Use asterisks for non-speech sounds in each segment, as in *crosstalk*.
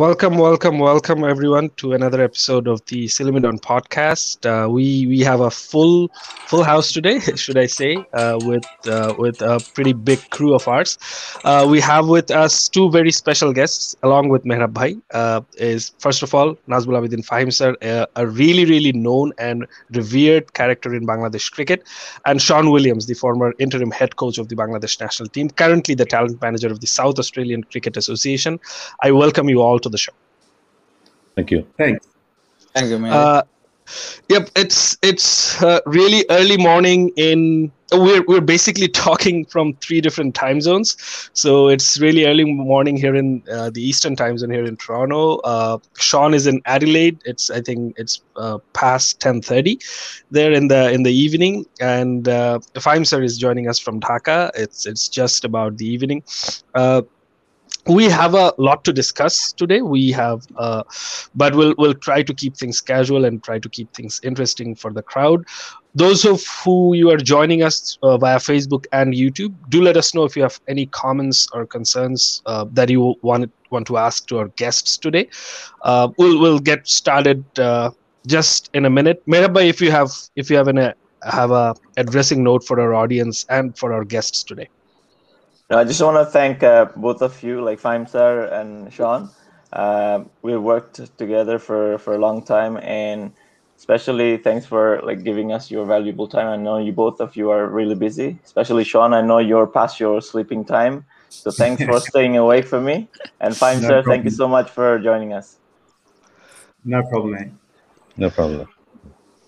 Welcome, welcome, welcome, everyone, to another episode of the Silimidon podcast. Uh, we we have a full full house today, *laughs* should I say, uh, with uh, with a pretty big crew of ours. Uh, we have with us two very special guests, along with Mehrab Bhai. Uh, is first of all Nazmul Abedin Fahim sir, a, a really really known and revered character in Bangladesh cricket, and Shaun Williams, the former interim head coach of the Bangladesh national team, currently the talent manager of the South Australian Cricket Association. I welcome you all to the show. Thank you. Thanks. Thank you, man. Uh, yep, it's it's uh, really early morning in. We're we're basically *laughs* talking from three different time zones, so it's really early morning here in uh, the Eastern time zone here in Toronto. Uh, Shaun is in Adelaide. It's I think it's uh, past ten thirty, there in the in the evening, and uh, Fahim sir is joining us from Dhaka. It's it's just about the evening. We have a lot to discuss today. We have uh, but we'll we'll try to keep things casual and try to keep things interesting for the crowd. Those of who you are joining us uh, via facebook and youtube do let us know if you have any comments or concerns uh, that you want want to ask to our guests today. Uh, we'll we'll get started uh, just in a minute. Mehrab Bhai, if you have if you have an have a addressing note for our audience and for our guests today no, I just want to thank uh, both of you, like Fahim and Shaun. Uh, we worked together for, for a long time, and especially thanks for like giving us your valuable time. I know you both of you are really busy, especially Shaun. I know you're past your sleeping time, so thanks for *laughs* staying awake for me. And Fahim no thank you so much for joining us. No problem, mate. No problem.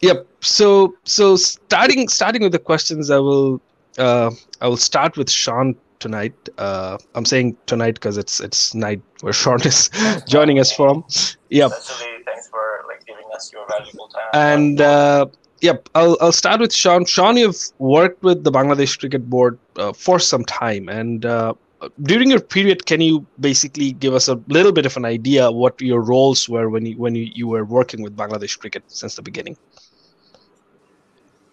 Yep. So so starting starting with the questions, I will uh, I will start with Shaun tonight. Uh, I'm saying tonight because it's it's night where *laughs* Shaun is joining us from. Yep. thanks for like giving us your valuable time. And uh, yep, I'll I'll start with Shaun. Shaun, you've worked with the Bangladesh Cricket Board uh, for some time, and uh, during your period, can you basically give us a little bit of an idea what your roles were when you when you, you were working with Bangladesh cricket since the beginning?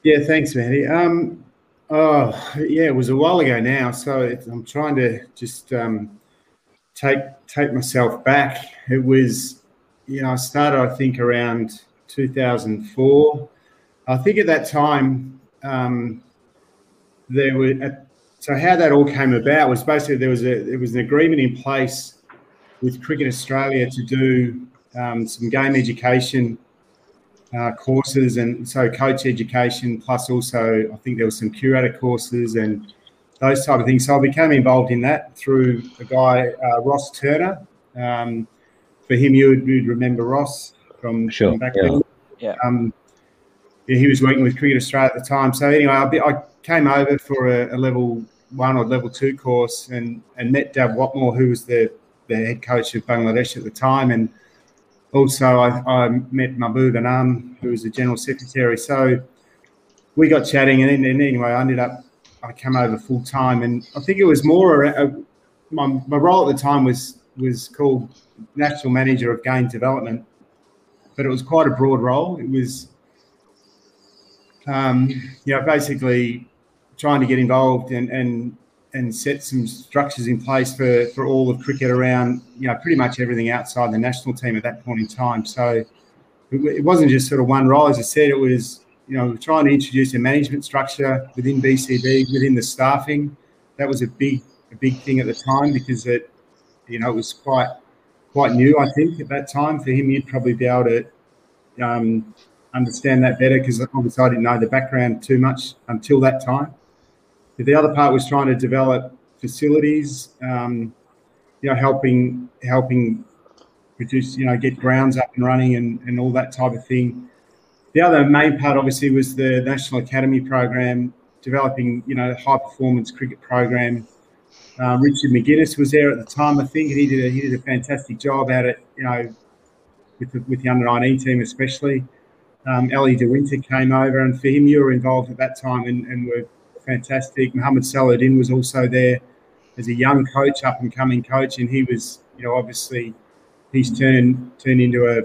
Yeah, thanks, Manny. Um, Oh, yeah, it was a while ago now. So I'm trying to just um, take take myself back. It was, you know, I started I think around 2004. I think at that time um, there were. So how that all came about was basically there was a there was an agreement in place with Cricket Australia to do um, some game education uh, courses and so coach education plus also I think there was some curator courses and those type of things. So I became involved in that through a guy uh, Ross Turner. Um, Fahim, you would remember Ross from, sure. from back yeah. then. Yeah. Um, yeah, he was working with Cricket Australia at the time. So anyway, I, I came over for a, a, level one or level two course and and met Dav Watmore, who was the the head coach of Bangladesh at the time, and also, I, I met Mahbub Anam, who was the general secretary. So we got chatting, and, and anyway, I ended up I came over full time, and I think it was more a, my my role at the time was was called national manager of game development, but it was quite a broad role. It was, um, you know, basically trying to get involved and and and set some structures in place for, for all of cricket around, you know, pretty much everything outside the national team at that point in time. So it, it wasn't just sort of one role. As I said, it was, you know, trying to introduce a management structure within BCB, within the staffing. That was a big, a big thing at the time because it, you know, it was quite, quite new. I think at that time Fahim, you'd probably be able to um, understand that better because obviously I didn't know the background too much until that time. The other part was trying to develop facilities, um, you know, helping helping produce, you know, get grounds up and running and, and all that type of thing. The other main part, obviously, was the National Academy program, developing, you know, high performance cricket program. Um, Richard McInnes was there at the time, I think, and he did a, he did a fantastic job at it, you know, with the, with the under 19 team especially. Um, Ellie De Winter came over, and Fahim, you were involved at that time and, and were fantastic. Mohammed Salahuddin was also there as a young coach, up and coming coach, and he was, you know, obviously he's turned turned into a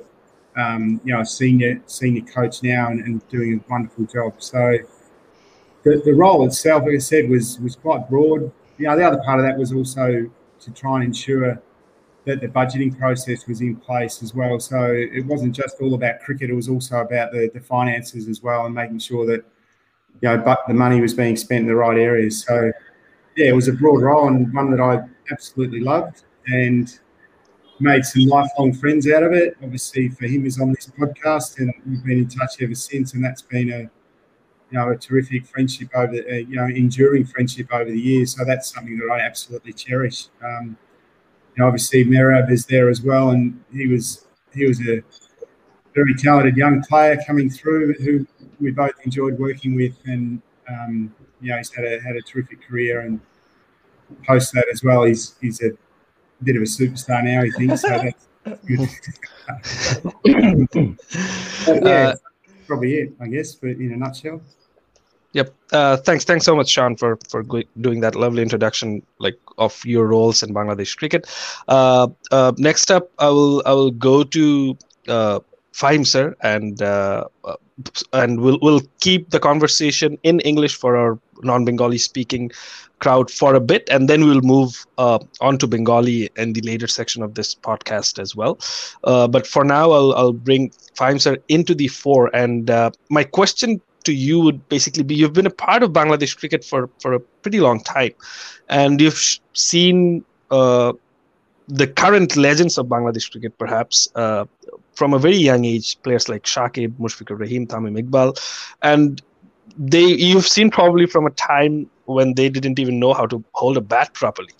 um, you know a senior senior coach now and, and, doing a wonderful job. So the, the role itself, like I said, was was quite broad. You know, the other part of that was also to try and ensure that the budgeting process was in place as well. So it wasn't just all about cricket; it was also about the, the finances as well, and making sure that you know, but the money was being spent in the right areas. So yeah, it was a broad role and one that I absolutely loved, and made some lifelong friends out of it. Obviously, Fahim, is on this podcast, and we've been in touch ever since, and that's been a you know a terrific friendship over uh, you know enduring friendship over the years. So that's something that I absolutely cherish. Um, you know, obviously Mehrab is there as well, and he was he was a very talented young player coming through who we both enjoyed working with, and um, you know he's had a had a terrific career, and post that as well, he's he's a bit of a superstar now. He thinks so. That's good. *laughs* yeah, uh, probably it, I guess, but in a nutshell. Yep. Uh, thanks. Thanks so much, Shaun, for for doing that lovely introduction, like of your roles in Bangladesh cricket. Uh, uh, next up, I will I will go to uh, Fahim sir, and uh, uh, and we'll we'll keep the conversation in English for our non-Bengali speaking crowd for a bit, and then we'll move uh, on to Bengali in the later section of this podcast as well. Uh, but for now, I'll I'll bring Fahim sir into the fore, and uh, my question to you would basically be you've been a part of Bangladesh cricket for, for a pretty long time, and you've seen uh, the current legends of Bangladesh cricket, perhaps uh, from a very young age, players like Shakib, Mushfiqur Rahim, Tamim Iqbal, and they you've seen probably from a time when they didn't even know how to hold a bat properly.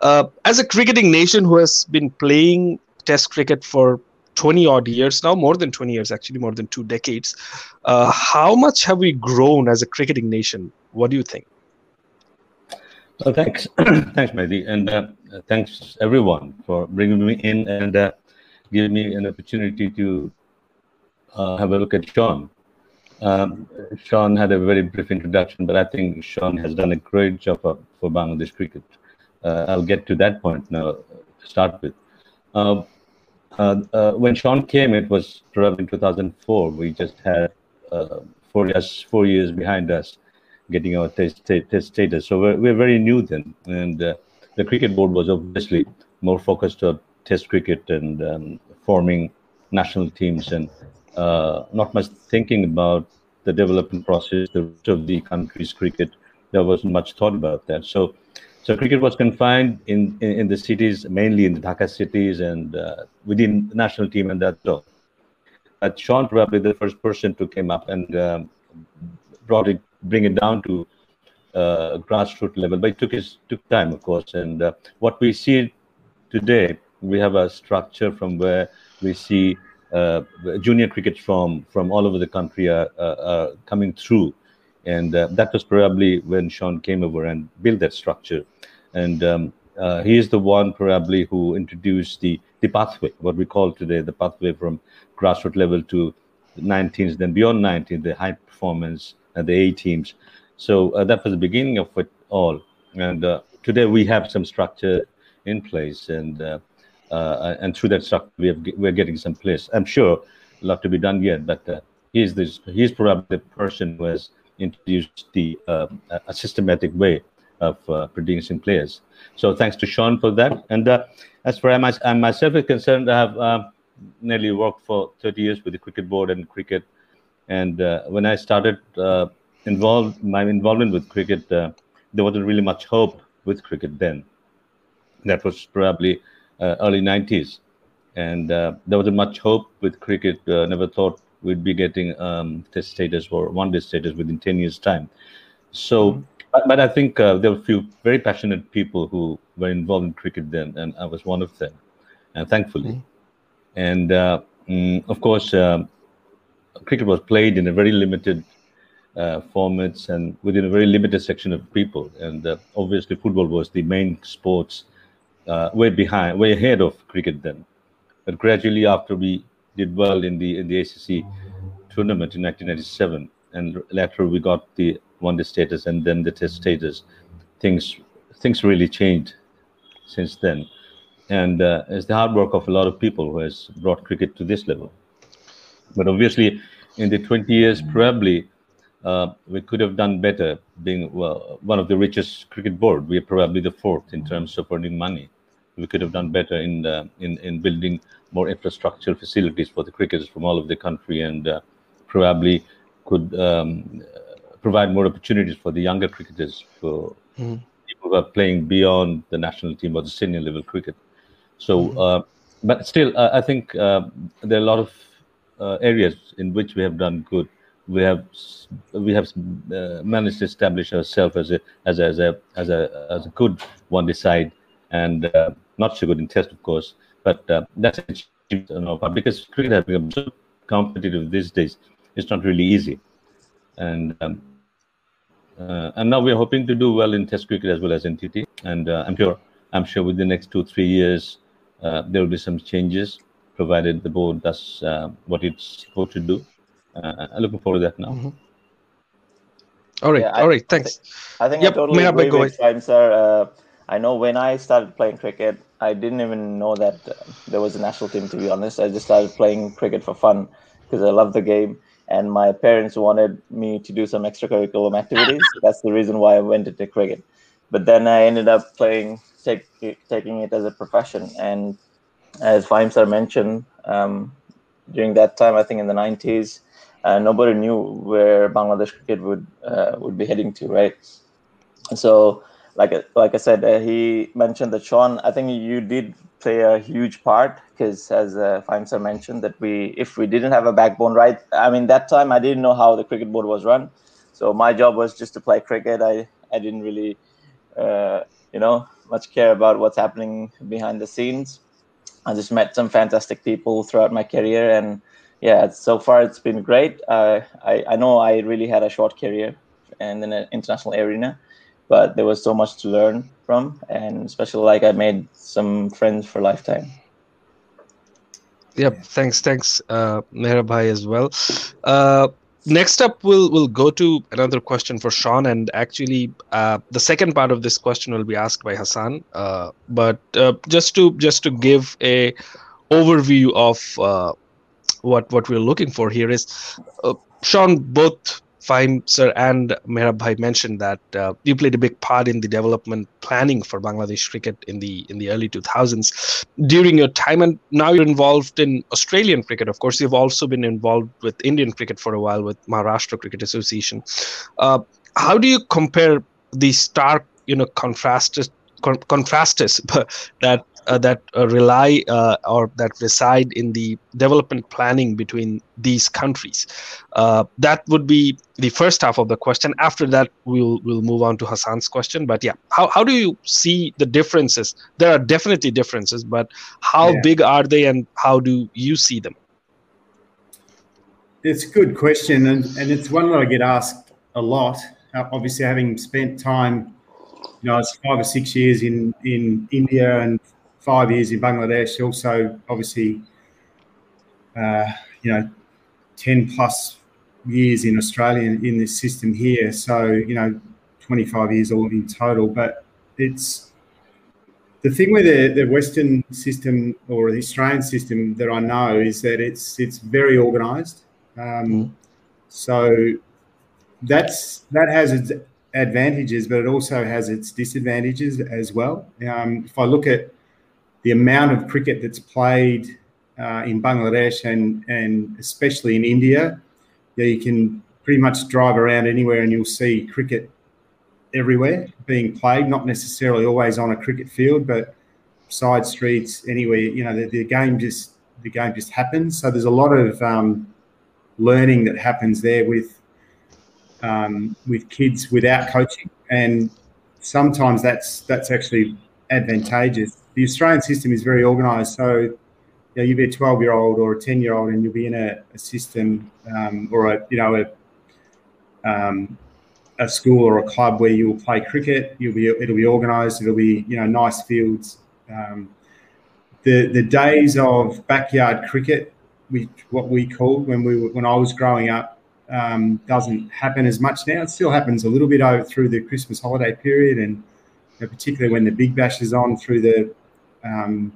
Uh, as a cricketing nation who has been playing Test cricket for 20 odd years now, more than 20 years, actually, more than two decades. Uh, how much have we grown as a cricketing nation? What do you think? Well, thanks, *clears throat* thanks, Mehdi, and uh, thanks everyone for bringing me in and giving me an opportunity to uh, have a look at Shaun. Um, Shaun had a very brief introduction, but I think Shaun has done a great job for, for Bangladesh cricket. Uh, I'll get to that point now to start with. Uh, uh, uh, when Shaun came, it was probably in 2004. We just had uh, four years, four years behind us, getting our test, test status. So we're, we're very new then, and the cricket board was obviously more focused on test cricket and um, forming national teams, and uh, not much thinking about the development process, the rest of the country's cricket. There wasn't much thought about that. So so cricket was confined in, in, in, the cities, mainly in the Dhaka cities and uh, within the national team and that's all. But Shaun probably the first person to came up and um, brought it, bring it down to uh, grassroots level. But it took his took time, of course. And uh, what we see today, we have a structure from where we see uh, junior cricket from from all over the country are, are coming through and uh, that was probably when Shaun came over and built that structure. And um, uh, he is the one probably who introduced the, the pathway, what we call today the pathway from grassroots level to 19s, then beyond 19, the high performance and the A teams. So uh, that was the beginning of it all. And uh, today we have some structure in place, and uh, uh, and through that structure we have, we're getting some place. I'm sure a lot to be done yet, but he's this he's probably the person who has introduced the uh, a systematic way of uh, producing players. So thanks to Shaun for that. And uh, as far as I myself is concerned, I have uh, nearly worked for 30 years with the cricket board and cricket. And uh, when I started uh, involved my involvement with cricket, there wasn't really much hope with cricket then. That was probably early 90s. And there wasn't much hope with cricket. never thought we'd be getting um, test status or one day status within 10 years time so mm-hmm. but, but, i think uh, there were a few very passionate people who were involved in cricket then and i was one of them and thankfully mm-hmm. and uh, mm, of course uh, cricket was played in a very limited uh, formats and within a very limited section of people and uh, obviously football was the main sports uh, way behind way ahead of cricket then but gradually after we did well in the in the ICC tournament in 1997, and later we got the one day status and then the test status. Things things really changed since then, and uh, it's the hard work of a lot of people who has brought cricket to this level. But obviously, in the 20 years, probably uh, we could have done better. Being well, one of the richest cricket board, we are probably the fourth in terms of earning money we could have done better in uh, in in building more infrastructure facilities for the cricketers from all over the country, and uh, probably could um, provide more opportunities for the younger cricketers for mm. people who are playing beyond the national team or the senior level cricket. So, mm. but still, I think there are a lot of areas in which we have done good we have we have uh, managed to establish ourselves as a as a as a as a, as a good one side and uh, not so good in test of course but uh, that's achieved on our part because cricket has become so competitive these days it's not really easy and um, uh, and now we're hoping to do well in test cricket as well as in tt and uh, i'm sure i'm sure within the next two three years uh, there will be some changes provided the board does what it's supposed to do uh, I'm looking forward to that now. Mm-hmm. All right, yeah, all right, thanks. I think, I, think yep, I totally agree with Fahim, sir. Uh, I know when I started playing cricket, I didn't even know that uh, there was a national team. To be honest, I just started playing cricket for fun because I love the game, and my parents wanted me to do some extracurricular activities. *laughs* That's the reason why I went into cricket. But then I ended up playing, take, taking it as a profession, and as Fahim sir mentioned, um, during that time, I think in the 90s, uh, nobody knew where Bangladesh cricket would uh, would be heading to, right? So, like like I said, uh, he mentioned that Shaun. I think you did play a huge part because, as uh, mentioned, that we if we didn't have a backbone, right? I mean, that time I didn't know how the cricket board was run, so my job was just to play cricket. I I didn't really, uh, you know, much care about what's happening behind the scenes. I just met some fantastic people throughout my career and yeah, so far it's been great. Uh, I, I know I really had a short career and in the international arena, but there was so much to learn from, and especially like I made some friends for lifetime. Yep, thanks, thanks, uh, Mehrabhai as well. Uh, next up, we'll we'll go to another question for Shaun, and actually, uh, the second part of this question will be asked by Hassan. Uh, but uh, just to just to give a overview of uh, what what we're looking for here is uh, Shaun both Fahim sir and Mehrab Bhai mentioned that uh, you played a big part in the development planning for Bangladesh cricket in the in the early 2000s. During your time, and now you're involved in Australian cricket. Of course, you've also been involved with Indian cricket for a while with Maharashtra Cricket Association. Uh, how do you compare the stark, you know, contrasted contrastes *laughs* that that uh, rely uh, or that reside in the development planning between these countries. Uh, that would be the first half of the question. After that, we'll we'll move on to Hassan's question. But yeah, how how do you see the differences? There are definitely differences, but how yeah. big are they, and how do you see them? It's a good question, and, and it's one that I get asked a lot. Obviously, having spent time you know, it's five or six years in in India and five years in Bangladesh. Also, obviously, uh, you know, ten plus years in Australia in this system here. So you know, twenty five years all in total. But it's the thing with the, the Western system or the Australian system that I know is that it's it's very organised. Um, mm. So that's that has its advantages, but it also has its disadvantages as well. Um, if I look at the amount of cricket that's played uh, in Bangladesh and and especially in India, yeah, you can pretty much drive around anywhere and you'll see cricket everywhere being played. Not necessarily always on a cricket field, but side streets, anywhere. You know, the, the game just the game just happens. So there's a lot of um, learning that happens there with um, with kids without coaching, and sometimes that's that's actually advantageous. The Australian system is very organised, so you know, you'll be a 12 year old or a 10 year old, and you'll be in a, a system um, or a you know a um, a school or a club where you will play cricket. You'll be it'll be organised. It'll be you know nice fields. Um, the the days of backyard cricket, which what we called when we when I was growing up, um, doesn't happen as much now. It still happens a little bit over through the Christmas holiday period, and particularly when the Big Bash is on through the um,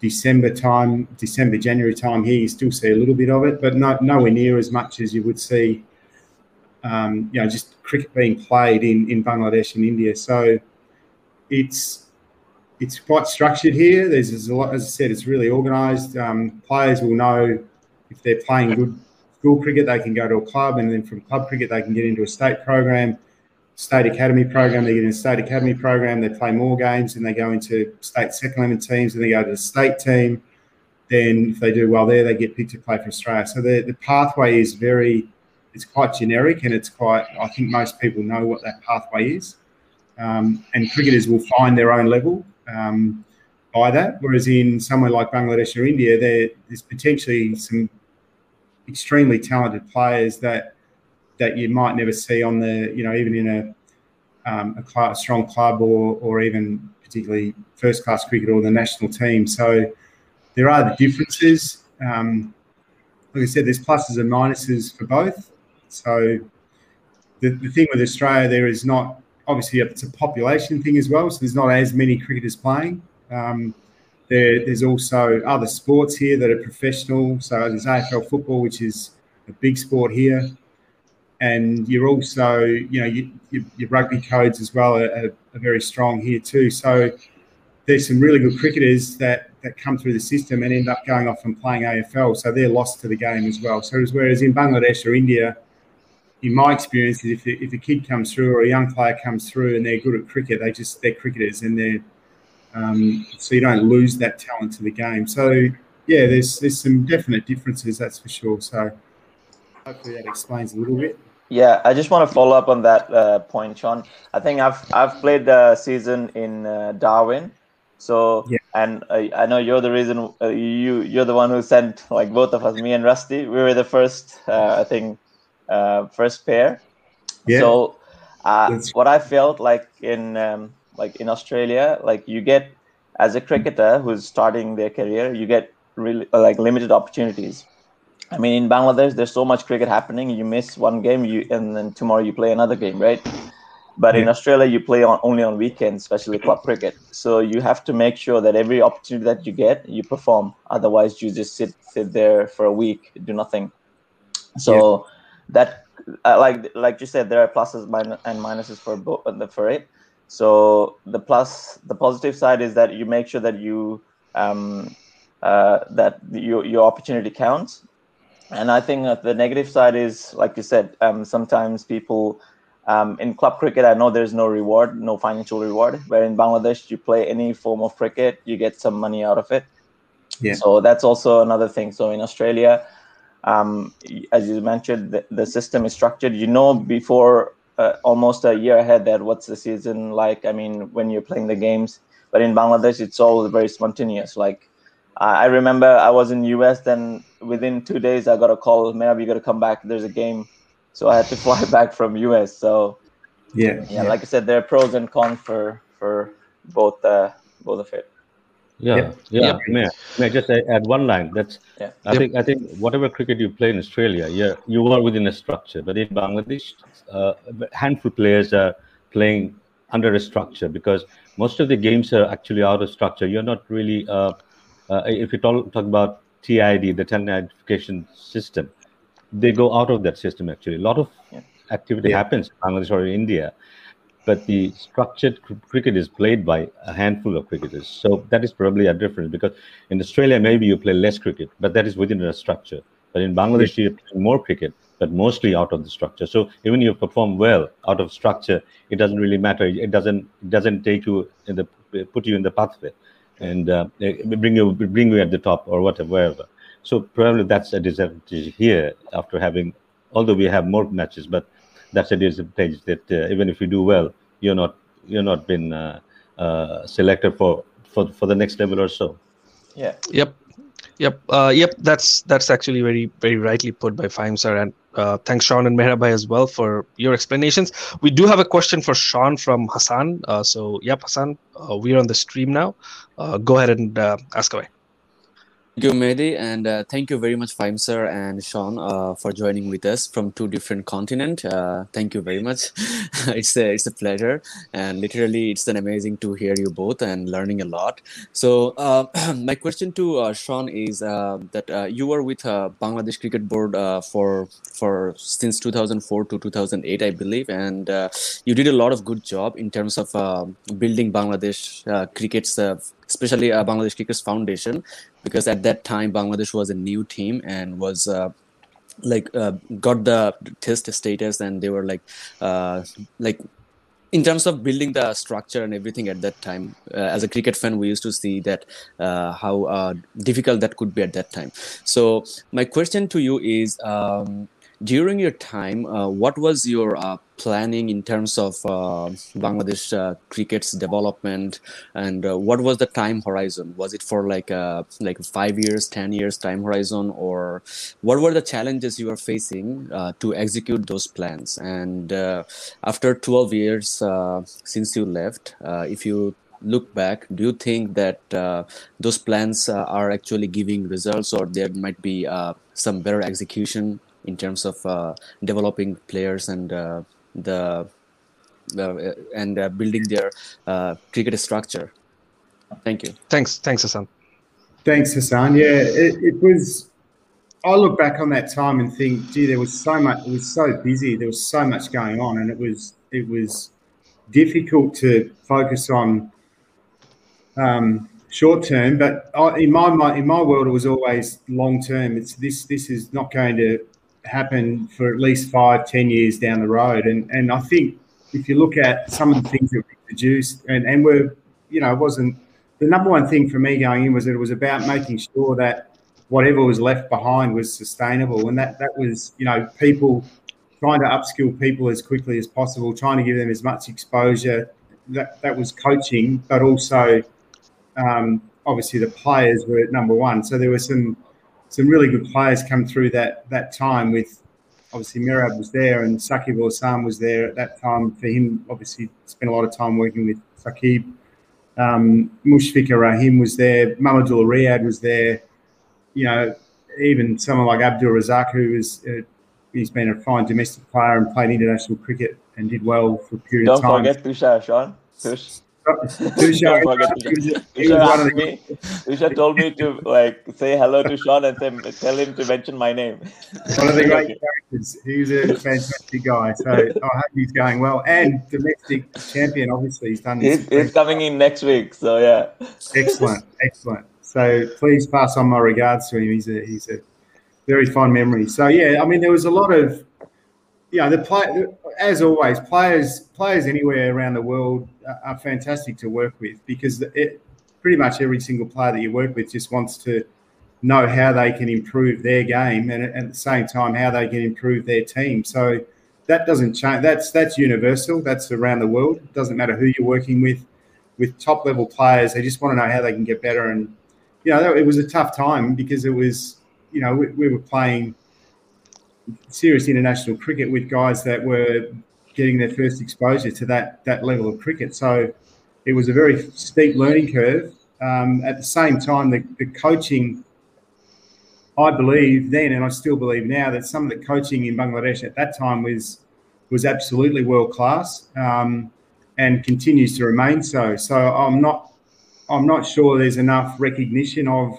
December time, December January time. Here, you still see a little bit of it, but no, nowhere near as much as you would see. Um, you know, just cricket being played in in Bangladesh and India. So it's it's quite structured here. There's, there's, a lot, as I said, it's really organised. Um, players will know if they're playing good school cricket, they can go to a club, and then from club cricket, they can get into a state program, state academy program. They get in a state academy program. They play more games, and they go into state second eleven teams, and they go to the state team. Then, if they do well there, they get picked to play for Australia. So the, the pathway is very, it's quite generic, and it's quite. I think most people know what that pathway is, um, and cricketers will find their own level um, by that. Whereas in somewhere like Bangladesh or India, there, there's potentially some extremely talented players that that you might never see on the, you know, even in a, um, a, club, a strong club or, or even particularly first class cricket or the national team. So there are the differences. Um, like I said, there's pluses and minuses for both. So the, the thing with Australia, there is not obviously it's a population thing as well. So there's not as many cricketers playing. Um, there, there's also other sports here that are professional. So there's AFL football, which is a big sport here, and you're also, you know, you, you, your rugby codes as well are, are, very strong here too. So there's some really good cricketers that that come through the system and end up going off and playing AFL. So they're lost to the game as well. So as whereas in Bangladesh or India, in my experience, if a, if a kid comes through or a young player comes through and they're good at cricket, they just they're cricketers and they're um, so you don't lose that talent to the game. So yeah, there's there's some definite differences, that's for sure. So hopefully that explains a little bit. Yeah, I just want to follow up on that uh, point, Shaun. I think I've I've played the season in uh, Darwin, so yeah. and I, I know you're the reason uh, you you're the one who sent like both of us, me and Rusty. We were the first, uh, I think, uh, first pair. Yeah. So uh, what I felt like in um, like in Australia, like you get as a cricketer who's starting their career, you get really like limited opportunities. I mean, in Bangladesh, there's so much cricket happening. You miss one game, you and then tomorrow you play another game, right? But yeah. in Australia, you play on only on weekends, especially club cricket. So you have to make sure that every opportunity that you get, you perform. Otherwise, you just sit sit there for a week, do nothing. So yeah. that, uh, like like you said, there are pluses and minuses for both for it. So the plus, the positive side is that you make sure that you um, uh, that your your opportunity counts. And I think the negative side is, like you said, um, sometimes people um, in club cricket, I know there's no reward, no financial reward. Where in Bangladesh, you play any form of cricket, you get some money out of it. Yeah. So that's also another thing. So in Australia, um, as you mentioned, the, the, system is structured. You know before uh, almost a year ahead that what's the season like. I mean, when you're playing the games, but in Bangladesh, it's all very spontaneous. Like I remember I was in US, then within two days I got a call, maybe you got to come back. There's a game, so I had to *laughs* fly back from US. So yeah, yeah, yeah. like I said, there are pros and cons for for both uh, both of it. Yeah, yeah. yeah. May, I, may I just add one line? That's yeah. I yep. think I think whatever cricket you play in Australia, yeah, you are within a structure. But in Bangladesh, uh, handful players are playing under a structure because most of the games are actually out of structure. You're not really uh, uh, if you talk, talk about TID, the talent identification system, they go out of that system actually. A lot of yeah. activity yeah. happens in Bangladesh or in India but the structured cricket is played by a handful of cricketers. So that is probably a difference because in Australia, maybe you play less cricket, but that is within a structure. But in Bangladesh, you play more cricket, but mostly out of the structure. So even if you perform well out of structure, it doesn't really matter. It doesn't it doesn't take you in the put you in the pathway and uh, bring you bring you at the top or whatever wherever. So probably that's a disadvantage here after having, although we have more matches, but that's a disadvantage that uh, even if you do well, you're not you're not been uh, uh, selected for for for the next level or so. Yeah. Yep. Yep. Uh, yep. That's that's actually very very rightly put by Fahim sir, and uh, thanks Shaun and Mehrabai as well for your explanations. We do have a question for Shaun from Hassan. Uh, so yep, Hassan, uh, we're on the stream now. Uh, go ahead and uh, ask away. Thank you, Mehdi, and uh, thank you very much, Fahim sir and Shaun, uh, for joining with us from two different continents. Uh, thank you very much. *laughs* it's a it's a pleasure, and literally, it's an amazing to hear you both and learning a lot. So, uh, *clears throat* my question to uh, Shaun is uh, that you were with Bangladesh Cricket Board for for since 2004 to 2008, I believe, and you did a lot of good job in terms of building Bangladesh cricket's especially uh, Bangladesh Cricketers Foundation, because at that time Bangladesh was a new team and was uh, like uh, got the test status, and they were like uh, like in terms of building the structure and everything at that time uh, as a cricket fan we used to see that uh, how uh, difficult that could be at that time. So my question to you is um, during your time, uh, what was your uh, planning in terms of uh, Bangladesh uh, cricket's development, and uh, what was the time horizon? Was it for like uh, like five years, ten years time horizon, or what were the challenges you were facing to execute those plans? And after twelve years since you left, if you look back, do you think that those plans are actually giving results, or there might be some better execution in terms of uh, developing players and uh, the uh, and building their cricket structure. Thank you. Thanks, thanks, Hassan. Thanks, Hassan. Yeah, it, it was I look back on that time and think, gee, there was so much. It was so busy. There was so much going on, and it was it was difficult to focus on um, short term. But in my in my world, it was always long term. It's this this is not going to happen for at least five, ten years down the road. And and I think if you look at some of the things that we produced, and and we're, you know, it wasn't the number one thing for me going in was that it was about making sure that whatever was left behind was sustainable, and that that was, you know, people trying to upskill people as quickly as possible, trying to give them as much exposure. That that was coaching, but also um, obviously the players were number one. So there were some some really good players come through that that time with obviously Mehrab was there and Shakib Al was there at that time. Fahim, obviously spent a lot of time working with Shakib. Um, Mushfiqur Rahim was there. Mahmudullah Riyad was there. You know, even someone like Abdur Razzak, who was uh, he's been a fine domestic player and played international cricket and did well for a period Don't of time. Don't forget Tushar, Shaun. Tush. Tusha, Tusha, me, Tusha told me to like say hello to Shaun and say, tell him to mention my name. One of the great characters. He's a fantastic guy. So I hope he's going well. And domestic champion, obviously, he's done. He's, he's coming in next week. So yeah. Excellent, excellent. So please pass on my regards to him. He's a he's a very fond memory. So yeah, I mean, there was a lot of yeah, the play as always, players players anywhere around the world are fantastic to work with because it, pretty much every single player that you work with just wants to know how they can improve their game and at the same time how they can improve their team. So that doesn't change. That's that's universal. That's around the world. It doesn't matter who you're working with. With top level players, they just want to know how they can get better. And you know, it was a tough time because it was, you know, we, we were playing serious international cricket with guys that were getting their first exposure to that that level of cricket. So it was a very steep learning curve. Um, at the same time, the, the coaching, I believe then, and I still believe now, that some of the coaching in Bangladesh at that time was was absolutely world class um, and continues to remain so. So I'm not I'm not sure there's enough recognition of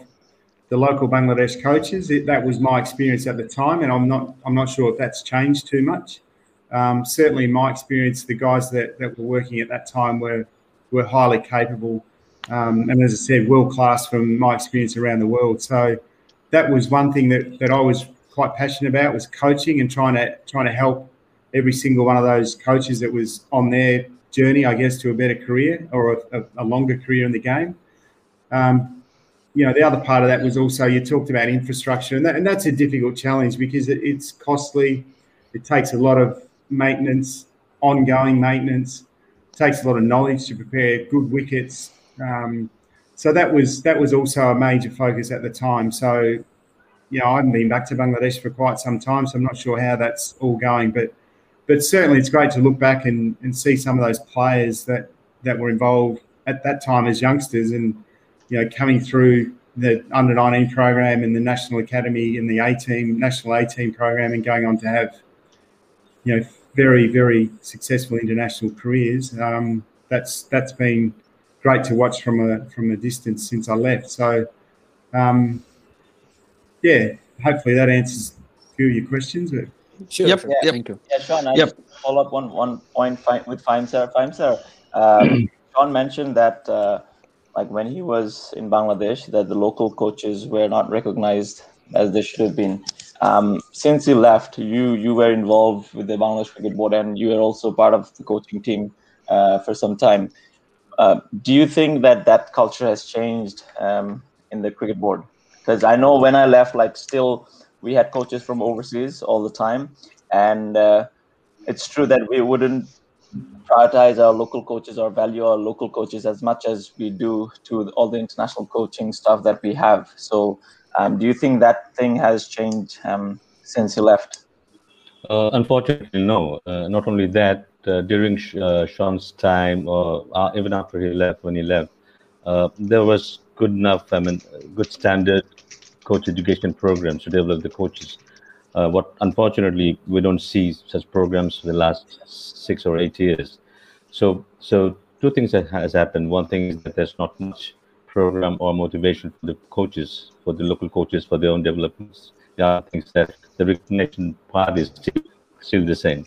the local Bangladesh coaches. It, that was my experience at the time, and I'm not I'm not sure if that's changed too much. Um, certainly, in my experience, the guys that, that were working at that time were were highly capable, um, and as I said, world class from my experience around the world. So that was one thing that, that I was quite passionate about was coaching and trying to trying to help every single one of those coaches that was on their journey, I guess, to a better career or a, a longer career in the game. Um, you know, the other part of that was also you talked about infrastructure, and, that, and that's a difficult challenge because it, it's costly. It takes a lot of maintenance, ongoing maintenance. It takes a lot of knowledge to prepare good wickets. Um, so that was that was also a major focus at the time. So, you know, I haven't been back to Bangladesh for quite some time, so I'm not sure how that's all going. But but certainly it's great to look back and, and see some of those players that that were involved at that time as youngsters and you know, coming through the under 19 program in the national academy in the A team, national A team program, and going on to have, you know, very very successful international careers. Um, that's that's been great to watch from a from a distance since I left. So, um, yeah, hopefully that answers a few of your questions. But Sure. Yep, sure. yep. Thank you. Yeah, Shaun, I Yep. just follow up on one point fi- with Fahim Sir. Fahim Sir, um, *clears throat* Shaun mentioned that uh, like when he was in Bangladesh, that the local coaches were not recognized as they should have been. Um, since he left, you you were involved with the Bangladesh Cricket Board, and you were also part of the coaching team uh, for some time. Uh, do you think that that culture has changed um, in the cricket board? Because I know when I left, like still we had coaches from overseas all the time, and uh, it's true that we wouldn't prioritize our local coaches or value our local coaches as much as we do to all the international coaching stuff that we have. So, um, do you think that thing has changed um, since you left? Uh, unfortunately, no. Uh, not only that, uh, during uh, Shaun's time, or uh, even after he left, when he left, uh, there was good enough, I mean, good standard coach education programs to develop the coaches. Uh, what unfortunately we don't see such programs for the last six or eight years. So, so two things that has happened. One thing is that there's not much program or motivation for the coaches, for the local coaches, for their own developments. The other things that the recognition part is still, still the same.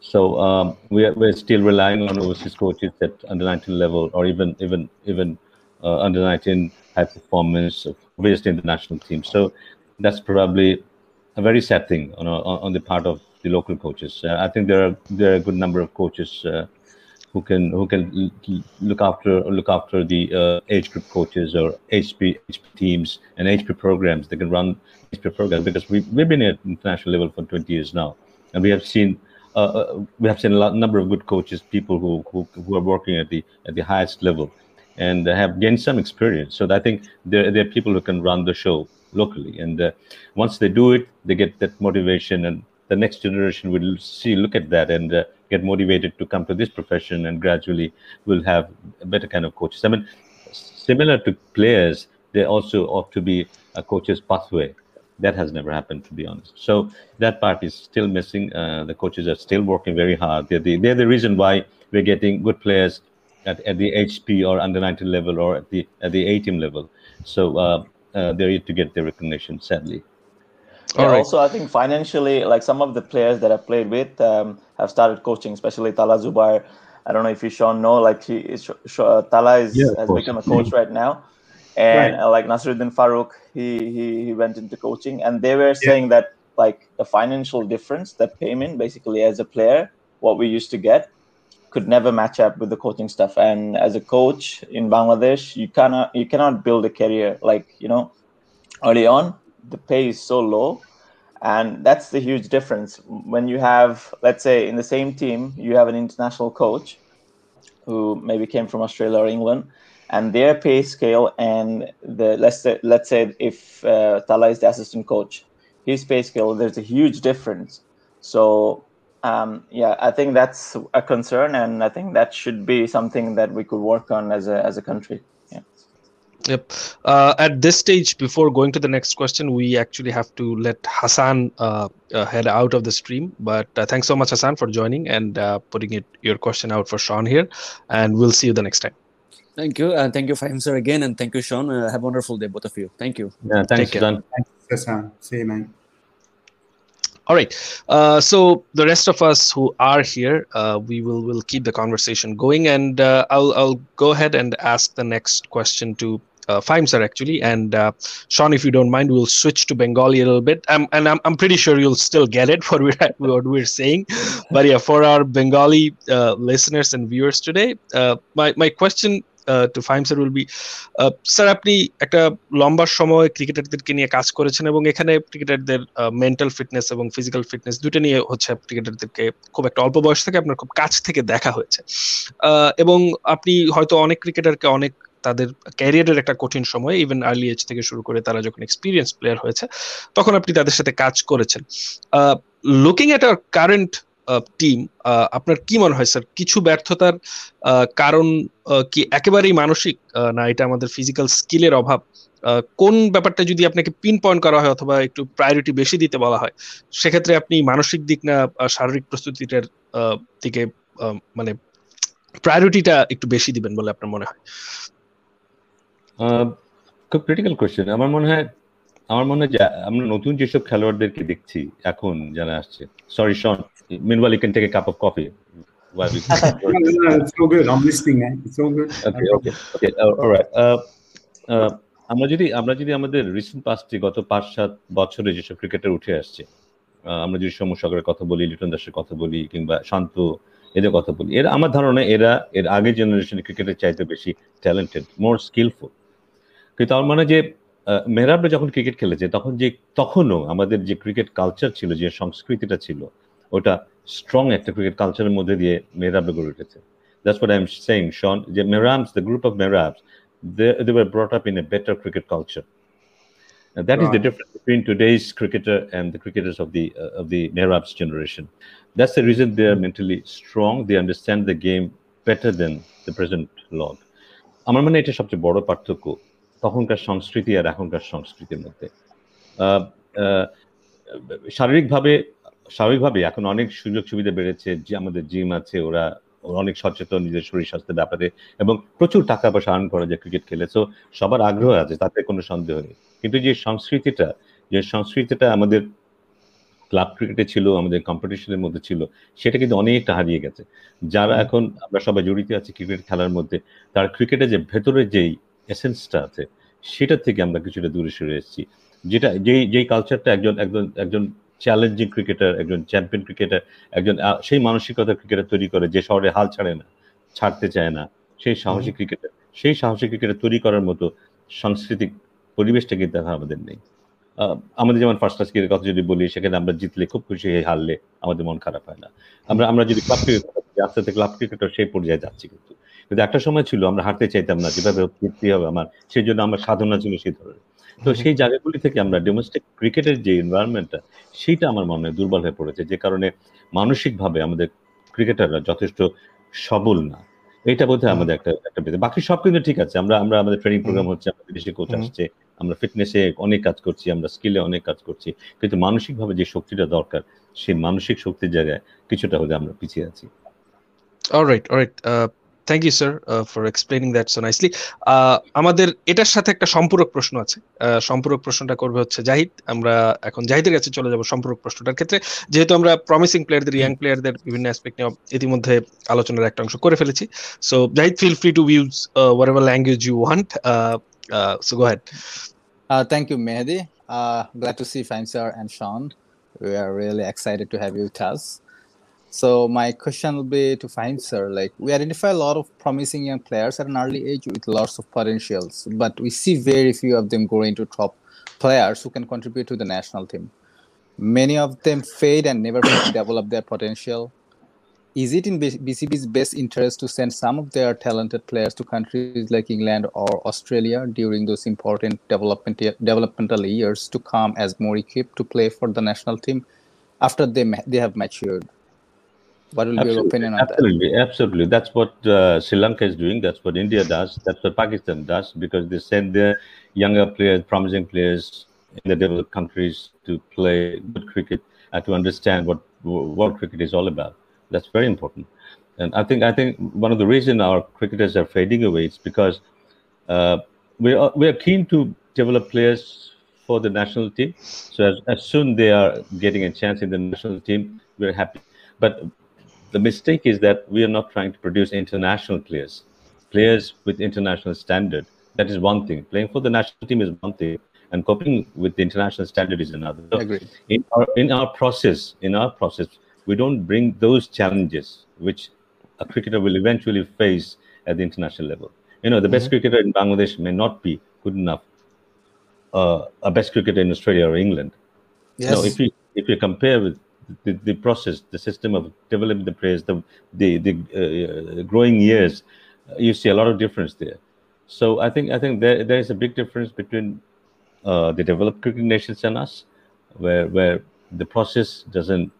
So um, we are, we're still relying on overseas coaches at under 19 level, or even even even uh, under 19 high performance, obviously in the national team. So that's probably a very sad thing on, on, on the part of the local coaches. Uh, I think there are there are a good number of coaches uh, who can who can look after look after the uh, age group coaches or HP HP teams and HP programs. They can run HP programs because we we've been at international level for 20 years now, and we have seen. Uh, uh, we have seen a lot, number of good coaches, people who, who who are working at the at the highest level, and have gained some experience. So I think there there are people who can run the show locally, and uh, once they do it, they get that motivation, and the next generation will see look at that and uh, get motivated to come to this profession, and gradually will have a better kind of coaches. I mean, similar to players, there also ought to be a coach's pathway. That has never happened, to be honest. So that part is still missing. Uh, the coaches are still working very hard. They're the, they're the reason why we're getting good players at, at the HP or under 19 level or at the at the A team level. So uh, uh, they're yet to get their recognition, sadly. Yeah, All right. Also, I think financially, like some of the players that I've played with um, have started coaching, especially Talha Jubair. I don't know if you Shaun know, like he is, Sh- Sh- uh, Talha is, Yeah, has course. become a coach right now, and Right. uh, like Nasruddin Farouk, he, he he went into coaching, and they were saying that like the financial difference, the payment, basically as a player, what we used to get, could never match up with the coaching stuff. And as a coach in Bangladesh, you cannot you cannot build a career like you know early on. The pay is so low, and that's the huge difference when you have let's say in the same team you have an international coach who maybe came from australia or england and their pay scale and the let's say let's say if uh, talha is the assistant coach his pay scale there's a huge difference so um, yeah i think that's a concern and i think that should be something that we could work on as a as a country yeah Yep. Uh, at this stage, before going to the next question, we actually have to let Hassan uh, uh, head out of the stream. But uh, thanks so much, Hassan, for joining and uh, putting it your question out for Shaun here. And we'll see you the next time. Thank you. And thank you, Fahim sir, again. And thank you, Shaun. Uh, have a wonderful day, both of you. Thank you. Yeah, thanks, care. Suzanne. Hassan, see you, mate. All right. Uh, so the rest of us who are here, uh, we will will keep the conversation going, and uh, I'll I'll go ahead and ask the next question to uh, actually, and uh, Shaun, if you don't mind, we'll switch to Bengali a little bit. Um, and I'm I'm pretty sure you'll still get it *laughs* what we're what we're saying, but yeah, for our Bengali uh, listeners and viewers today, uh, my my question Fahim sir will be, uh, sir আপনি একটা লম্বা সময় ক্রিকেটারদেরকে নিয়ে কাজ করেছেন এবং এখানে ক্রিকেটারদের মেন্টাল ফিটনেস এবং ফিজিক্যাল ফিটনেস দুটো নিয়ে হচ্ছে ক্রিকেটারদেরকে খুব একটা অল্প বয়স থেকে আপনার খুব কাছ থেকে দেখা হয়েছে। এবং আপনি হয়তো অনেক ক্রিকেটারকে অনেক তাদের ক্যারিয়ারের একটা কঠিন সময় ইভেন আর্লি এজ থেকে শুরু করে তারা যখন এক্সপিরিয়েন্স প্লেয়ার হয়েছে তখন আপনি তাদের সাথে কাজ করেছেন। Looking at our current team আপনার কি মনে হয় স্যার কিছু ব্যর্থতার কারণ কি একেবারেই মানসিক? না, এটা আমাদের ফিজিক্যাল স্কিলের অভাব। কোন ব্যাপারটা যদি আপনাকে পিন পয়েন্ট করা হয় অথবা একটু প্রায়োরিটি বেশি দিতে বলা হয়, সেক্ষেত্রে আপনি মানসিক দিক না শারীরিক প্রস্তুতিটার দিকে মানে প্রায়োরিটিটা একটু বেশি দিবেন বলে আপনার মনে হয়? খুব ক্রিটিক্যাল কোয়েশ্চেন আমার মনে হয়, আমার মনে হয় আমরা নতুন যেসব খেলোয়াড়দেরকে দেখছি এখন যারা আসছে sorry Sean meanwhile you can take a cup of coffee While we *laughs* no, no, it's all good. I'm listening, man. It's all good. Okay, okay, okay. Uh, all right. Uh, uh, আমরা যদি আমরা যদি আমাদের recent পাস্টে গত পাঁচ সাত বছরে যেসব ক্রিকেটার উঠে আসছে আমরা যদি সৌম্য সাগরের কথা বলি লিটন দাসের কথা বলি কিংবা শান্ত এদের কথা বলি এরা আমার ধারণা এরা এর আগে জেনারেশনের ক্রিকেটের চাইতে বেশি ট্যালেন্টেড মোর স্কিলফুল কিন্তু আমার মনে যে মেহরাবরা যখন ক্রিকেট খেলেছে তখন যে তখনও আমাদের যে ক্রিকেট কালচার ছিল যে সংস্কৃতিটা ছিল ওটা স্ট্রং একটা ক্রিকেট কালচারের মধ্যে দিয়ে মেহরাবরা গড়ে উঠেছে that's what I am saying শন যে মেহরামস the group of Mehrabs they, they were brought up in a better cricket culture. And that right. is the difference between today's cricketer and the cricketers of the uh, of the Mehrab's generation. That's the reason they are mentally strong. They understand the game better than the present log. আমার মানে এটা সবচেয়ে বড় পার্থক্য তখনকার সংস্কৃতি আর এখনকার সংস্কৃতির মধ্যে শারীরিকভাবে স্বাভাবিকভাবে এখন অনেক সুযোগ সুবিধা বেড়েছে যে আমাদের জিম আছে ওরা অনেক সচেতন নিজের শরীর স্বাস্থ্যের ব্যাপারে এবং প্রচুর টাকা পয়সা আর্ন করা যায় ক্রিকেট খেলে। তো সবার আগ্রহ আছে তাতে কোনো সন্দেহ নেই। কিন্তু যে সংস্কৃতিটা যে সংস্কৃতিটা আমাদের ক্লাব ক্রিকেটে ছিল আমাদের কম্পিটিশনের মধ্যে ছিল সেটা কিন্তু অনেকটা হারিয়ে গেছে। যারা এখন আমরা সবাই জড়িত আছি ক্রিকেট খেলার মধ্যে তার ক্রিকেটে যে ভেতরে যেই এসেন্সটা আছে সেটা থেকে আমরা কিছুটা দূরে সরে এসেছি। যেটা যেই যেই কালচারটা একজন একজন একজন চ্যালেঞ্জিং ক্রিকেটার একজন চ্যাম্পিয়ন ক্রিকেটার একজন সেই মানসিকতা ক্রিকেটার তৈরি করে যে শহরে হাল ছাড়ে না ছাড়তে চায় না। সেই সাহসী ক্রিকেটার সেই সাহসী ক্রিকেটার তৈরি করার মতো সাংস্কৃতিক পরিবেশটা কিন্তু এখন আমাদের নেই। আমাদের যেমন ফার্স্ট ক্লাস ক্রিকেটের কথা যদি বলি সেখানে আমরা জিতলে খুব খুশি হয়ে হারলে আমাদের মন খারাপ হয় না। আমরা আমরা যদি ক্লাব ক্রিকেট আস্তে আস্তে ক্লাব ক্রিকেটার সেই পর্যায়ে যাচ্ছি কিন্তু। কিন্তু একটা সময় ছিল আমরা হারতে চাইতাম না যেভাবে হবে আমার সেই জন্য আমার সাধনা ছিল সেই ধরনের। তো সেই জায়গাগুলি থেকে আমরা ডোমেস্টিক ক্রিকেটের যে এনভায়রনমেন্টটা সেইটা আমার মনে হয় দুর্বল হয়ে পড়েছে। যে কারণে মানসিকভাবে আমাদের ক্রিকেটাররা যথেষ্ট সবল না। এটা বোধহয় আমাদের একটা একটা বাকি সব কিন্তু ঠিক আছে। আমরা আমরা আমাদের ট্রেনিং প্রোগ্রাম হচ্ছে আমাদের বিদেশি কোচ আসছে আমরা ফিটনেসে অনেক কাজ করছি আমরা স্কিলে অনেক কাজ করছি। কিন্তু মানসিকভাবে যে শক্তিটা দরকার সেই মানসিক শক্তির জায়গায় কিছুটা হলে আমরা পিছিয়ে আছি। Alright alright thank you sir for explaining that so nicely আমাদের এটার সাথে একটা সম্পূরক প্রশ্ন আছে। সম্পূরক প্রশ্নটা করবে হচ্ছে জাহিদ। আমরা এখন জাহিদের কাছে চলে যাব সম্পূরক প্রশ্নটার ক্ষেত্রে। যেহেতু আমরা প্রমিসিং প্লেয়ারদের ইয়াং প্লেয়ারদের বিভিন্ন অ্যাসপেক্ট নিয়ে ইতিমধ্যে আলোচনার একটা অংশ করে ফেলেছি। So Zahid feel free to use whatever language you want so go ahead thank you Mehedi glad to see Fine sir and Sean. We are really excited to have you with us. So my question will be to Fahim sir, like we identify a lot of promising young players at an early age with lots of potentials, but we see very few of them grow into top players who can contribute to the national team. Many of them fade and never *coughs* develop their potential. Is it in BCB's best interest to send some of their talented players to countries like England or Australia during those important development, developmental years to come as more equipped to play for the national team after they, they have matured? What will absolutely, be your opinion on absolutely, that? Absolutely, That's what uh, Sri Lanka is doing. That's what India does. That's what Pakistan does because they send their younger players, promising players in the developed countries to play good cricket and to understand what what cricket is all about. That's very important. And I think I think one of the reasons our cricketers are fading away is because uh, we are we are keen to develop players for the national team. So as, as soon as they are getting a chance in the national team, we're happy. But the mistake is that we are not trying to produce international players, players with international standard. That is one thing. Playing for the national team is one thing, and coping with the international standard is another. So Agreed. In our in our process, in our process, we don't bring those challenges which a cricketer will eventually face at the international level. You know, the mm-hmm. best cricketer in Bangladesh may not be good enough. Uh, a best cricketer in Australia or England. Yes. No, if you if you compare with the, the process, the system of developing the players, the the, the uh, growing years, uh, you see a lot of difference there. So I think I think there there is a big difference between uh, the developed cricket nations and us, where where the process doesn't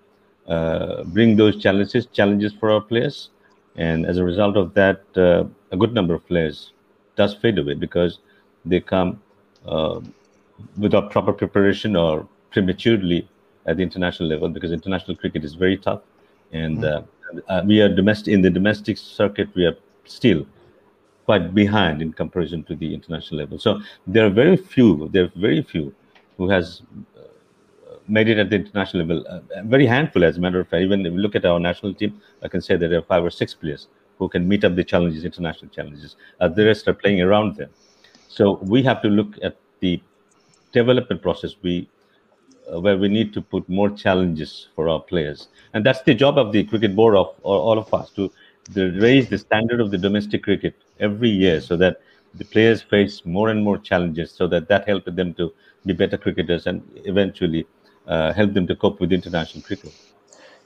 uh, bring those challenges challenges for our players, and as a result of that, uh, a good number of players does fade away because they come uh, without proper preparation or prematurely at the international level because international cricket is very tough and mm-hmm. uh, we are domestic in the domestic circuit we are still quite behind in comparison to the international level. So there are very few there are very few who has uh, made it at the international level uh, very handful as a matter of fact. Even if we look at our national team i can say that there are five or six players who can meet up the challenges international challenges. Uh, the rest are playing around them. So we have to look at the development process we where we need to put more challenges for our players and that's the job of the cricket board of all of us to, to raise the standard of the domestic cricket every year so that the players face more and more challenges so that that helps them to be better cricketers and eventually uh, help them to cope with international cricket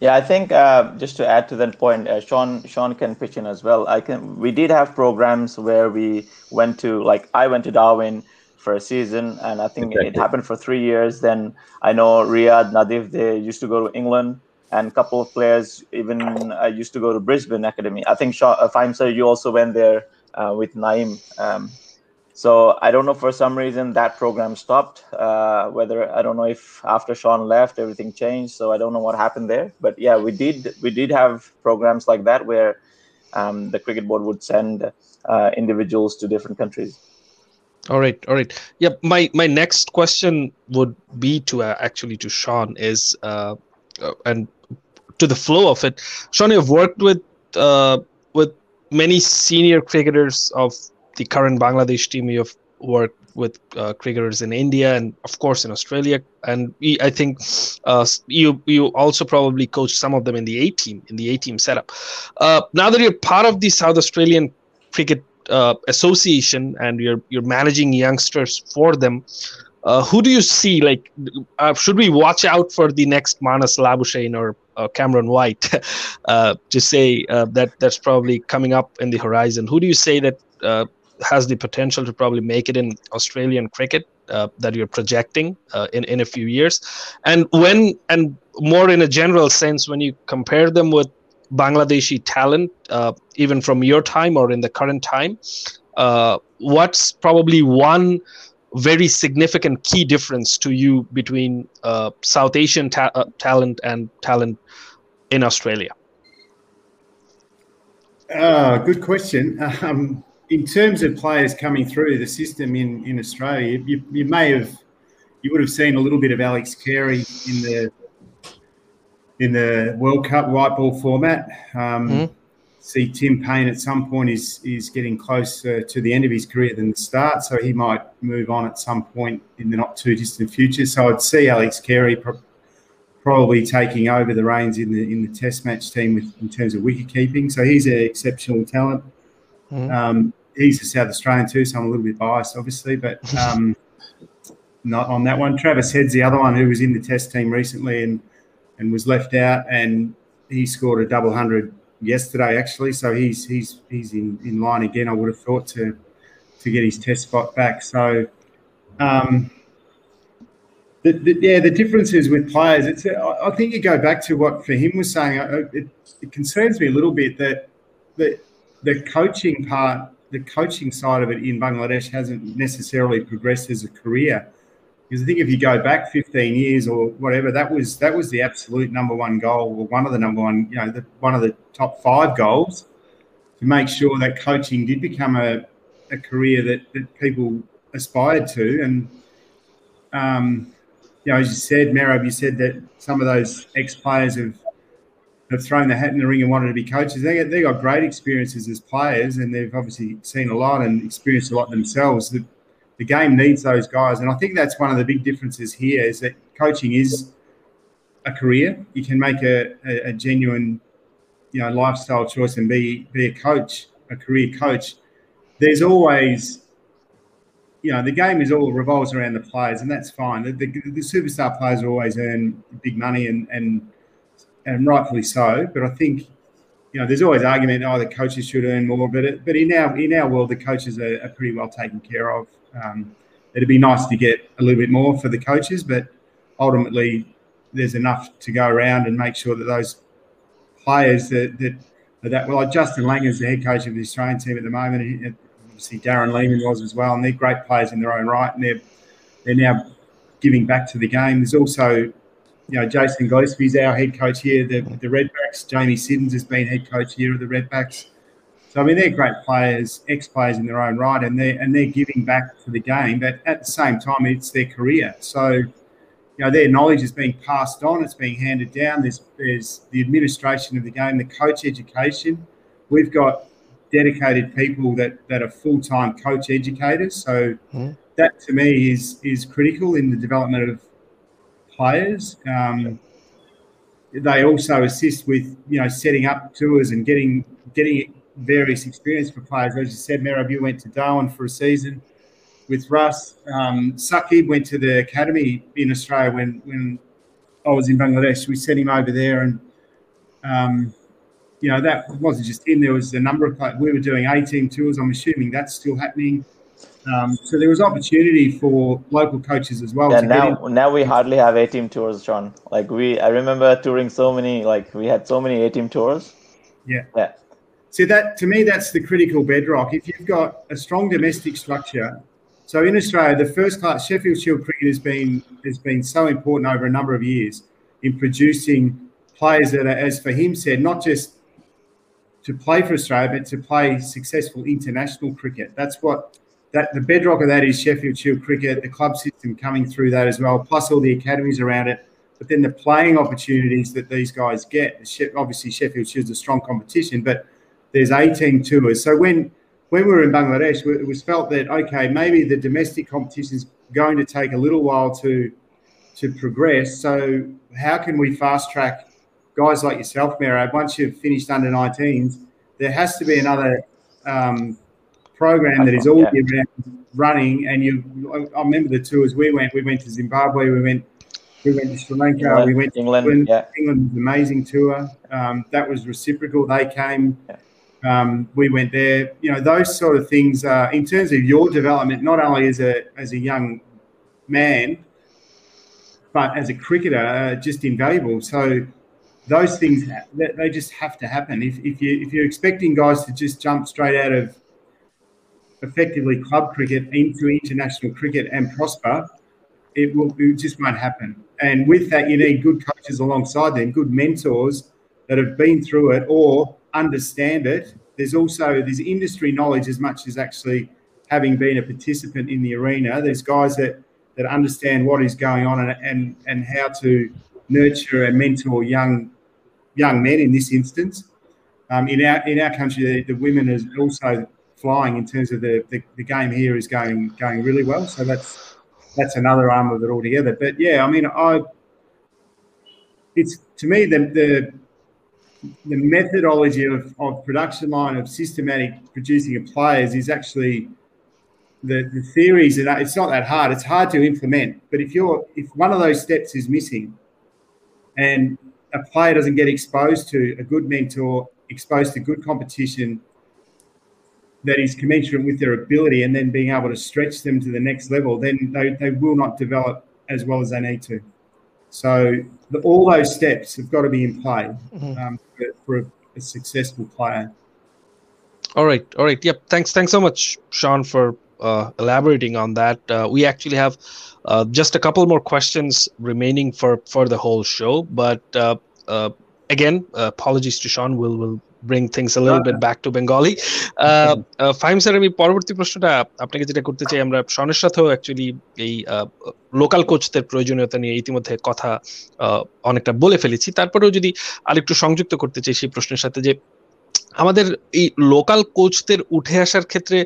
yeah, I think uh, just to add to that point, uh, Shaun Shaun can pitch in as well. I can. We did have programs where we went to like I went to Darwin for a season, and I think exactly. it happened for three years. Then I know Riyad, Nadif, they used to go to England, and a couple of players even uh, used to go to Brisbane Academy. I think Shaun, uh, Fahim sir, you also went there uh, with Naim. Um, so I don't know for some reason that program stopped. Uh, whether I don't know if after Shaun left everything changed. So I don't know what happened there. But yeah, we did we did have programs like that where um, the cricket board would send uh, individuals to different countries. All right, all right. Yeah, my my next question would be to uh, actually to Shaun is uh, uh, and to the flow of it. Shaun, you've worked with uh, with many senior cricketers of the current Bangladesh team. You've worked with uh, cricketers in India and of course in Australia. And we, I think uh, you you also probably coach some of them in the A team in the A team setup. Uh, now that you're part of the South Australian Cricket uh, association and you're you're managing youngsters for them uh, who do you see like uh, should we watch out for the next Marnus Labuschagne or uh, Cameron White? *laughs* Uh, to say uh, that that's probably coming up in the horizon. Who do you say that has the potential to probably make it in Australian cricket that you're projecting in in a few years? And when and more in a general sense when you compare them with Bangladeshi talent, uh, even from your time or in the current time, uh, what's probably one very significant key difference to you between uh, South Asian ta- uh, talent and talent in Australia? Uh, good question. *laughs* Um, in terms of players coming through the system in, in Australia, you, you may have you would have seen a little bit of Alex Carey in the in the World Cup white ball format. Um, mm-hmm. See Tim Paine at some point is is getting closer to the end of his career than the start, so he might move on at some point in the not too distant future. So I'd see Alex Carey pro- probably taking over the reins in the in the Test match team with, in terms of wicket keeping. So he's an exceptional talent. Mm-hmm. Um, he's a South Australian too, so I'm a little bit biased, obviously, but *laughs* um, not on that one. Travis Head's the other one who was in the Test team recently and and was left out, and he scored a double hundred yesterday actually. So he's he's he's in, in line again. I would have thought to to get his test spot back. So. Um, the, the, yeah, the differences with players. It's. I think you go back to what Fahim was saying. It, it concerns me a little bit that the the coaching part, the coaching side of it in Bangladesh hasn't necessarily progressed as a career. Because I think if you go back 15 years or whatever, that was that was the absolute number one goal, or one of the number one, you know, the, one of the top five goals to make sure that coaching did become a, a career that, that people aspired to. And, um, you know, as you said, Mehrab, you said that some of those ex players have have thrown the hat in the ring and wanted to be coaches. They they got great experiences as players, and they've obviously seen a lot and experienced a lot themselves. The, the game needs those guys. And I think that's one of the big differences here is that coaching is a career. You can make a, a, a genuine, you know, lifestyle choice and be be a coach, a career coach. There's always you know, the game is all revolves around the players, and that's fine. The, the, the, superstar players always earn big money, and and and rightfully so. But I think, you know, there's always argument. Oh, the coaches should earn more, but it, but in our in our world, the coaches are, are pretty well taken care of. Um, it'd be nice to get a little bit more for the coaches, but ultimately there's enough to go around and make sure that those players that that, that well, Justin Langer is the head coach of the Australian team at the moment. obviously Darren Lehmann was as well, and they're great players in their own right, and they're they're now giving back to the game. There's also, you know, Jason Gillespie's our head coach here, the the Redbacks. Jamie Siddons has been head coach here of the Redbacks. So I mean, they're great players, ex-players in their own right, and they and they're giving back to the game. But at the same time, it's their career. So you know, their knowledge is being passed on. It's being handed down. There's there's the administration of the game, the coach education. We've got dedicated people that that are full-time coach educators. So mm. that to me is is critical in the development of players. Um, they also assist with you know setting up tours and getting getting various experience for players. As you said, Mehrab, you went to Darwin for a season with Russ. Um, Shakib went to the academy in Australia when when I was in Bangladesh. We sent him over there, and um, you know that wasn't just him. There was a number of players. We were doing A team tours. I'm assuming that's still happening. Um, so there was opportunity for local coaches as well. Yeah, now now we hardly have A team tours, Shaun. Like we, I remember touring so many. Like we had so many A team tours. Yeah. Yeah. So that to me, that's the critical bedrock. If you've got a strong domestic structure, so in Australia, the first class Sheffield Shield cricket has been has been so important over a number of years in producing players that are, as Fahim said, not just to play for Australia, but to play successful international cricket. That's what that the bedrock of that is Sheffield Shield cricket, the club system coming through that as well, plus all the academies around it. But then the playing opportunities that these guys get. Obviously, Sheffield is a strong competition, but there's 18 tours. So when when we were in Bangladesh, it was felt that okay, maybe the domestic competition is going to take a little while to to progress. So how can we fast track guys like yourself, Mehrab? Once you've finished under 19s, there has to be another um, program that is all year round running. And you, I remember the tours we went. We went to Zimbabwe. We went. We went to Sri Lanka. England, we went to England. England, yeah. England was an amazing tour. Um, that was reciprocal. They came. Yeah um, we went there. You know, those sort of things. Uh, in terms of your development, not only as a as a young man, but as a cricketer, uh, just invaluable. So those things they just have to happen. If, if you if you're expecting guys to just jump straight out of effectively club cricket into international cricket and prosper, it will it just won't happen. And with that, you need good coaches alongside them, good mentors that have been through it or understand it. There's also there's industry knowledge as much as actually having been a participant in the arena. There's guys that that understand what is going on and and, and how to nurture and mentor young young men in this instance. Um, in our in our country, the, the women is also flying in terms of the, the, the game here is going going really well. So that's that's another arm of it altogether. But yeah, I mean, I it's to me the the the methodology of, of production line of systematic producing of players is actually the, the theories and it's not that hard. It's hard to implement. But if you're if one of those steps is missing and a player doesn't get exposed to a good mentor, exposed to good competition that is commensurate with their ability and then being able to stretch them to the next level, then they, they will not develop as well as they need to. So the, all those steps have got to be in play mm-hmm. um, for, for a, a, successful player. All right, all right. Yep. Thanks, thanks so much, Shaun, for uh, elaborating on that. Uh, we actually have uh, just a couple more questions remaining for for the whole show, but uh, uh, again, apologies to Shaun. We'll will bring things little bit back to Bengali Fahim sir আমি পরবর্তী প্রশ্নটা আপনাকে যেটা করতে চাই আমরা সনের সাথেও অ্যাকচুয়ালি এই লোকাল কোচদের প্রয়োজনীয়তা নিয়ে ইতিমধ্যে কথা অনেকটা বলে ফেলেছি। তারপরেও যদি আরেকটু সংযুক্ত করতে চাই সেই প্রশ্নের সাথে যে আমাদের এই লোকাল কোচদের উঠে আসার ক্ষেত্রে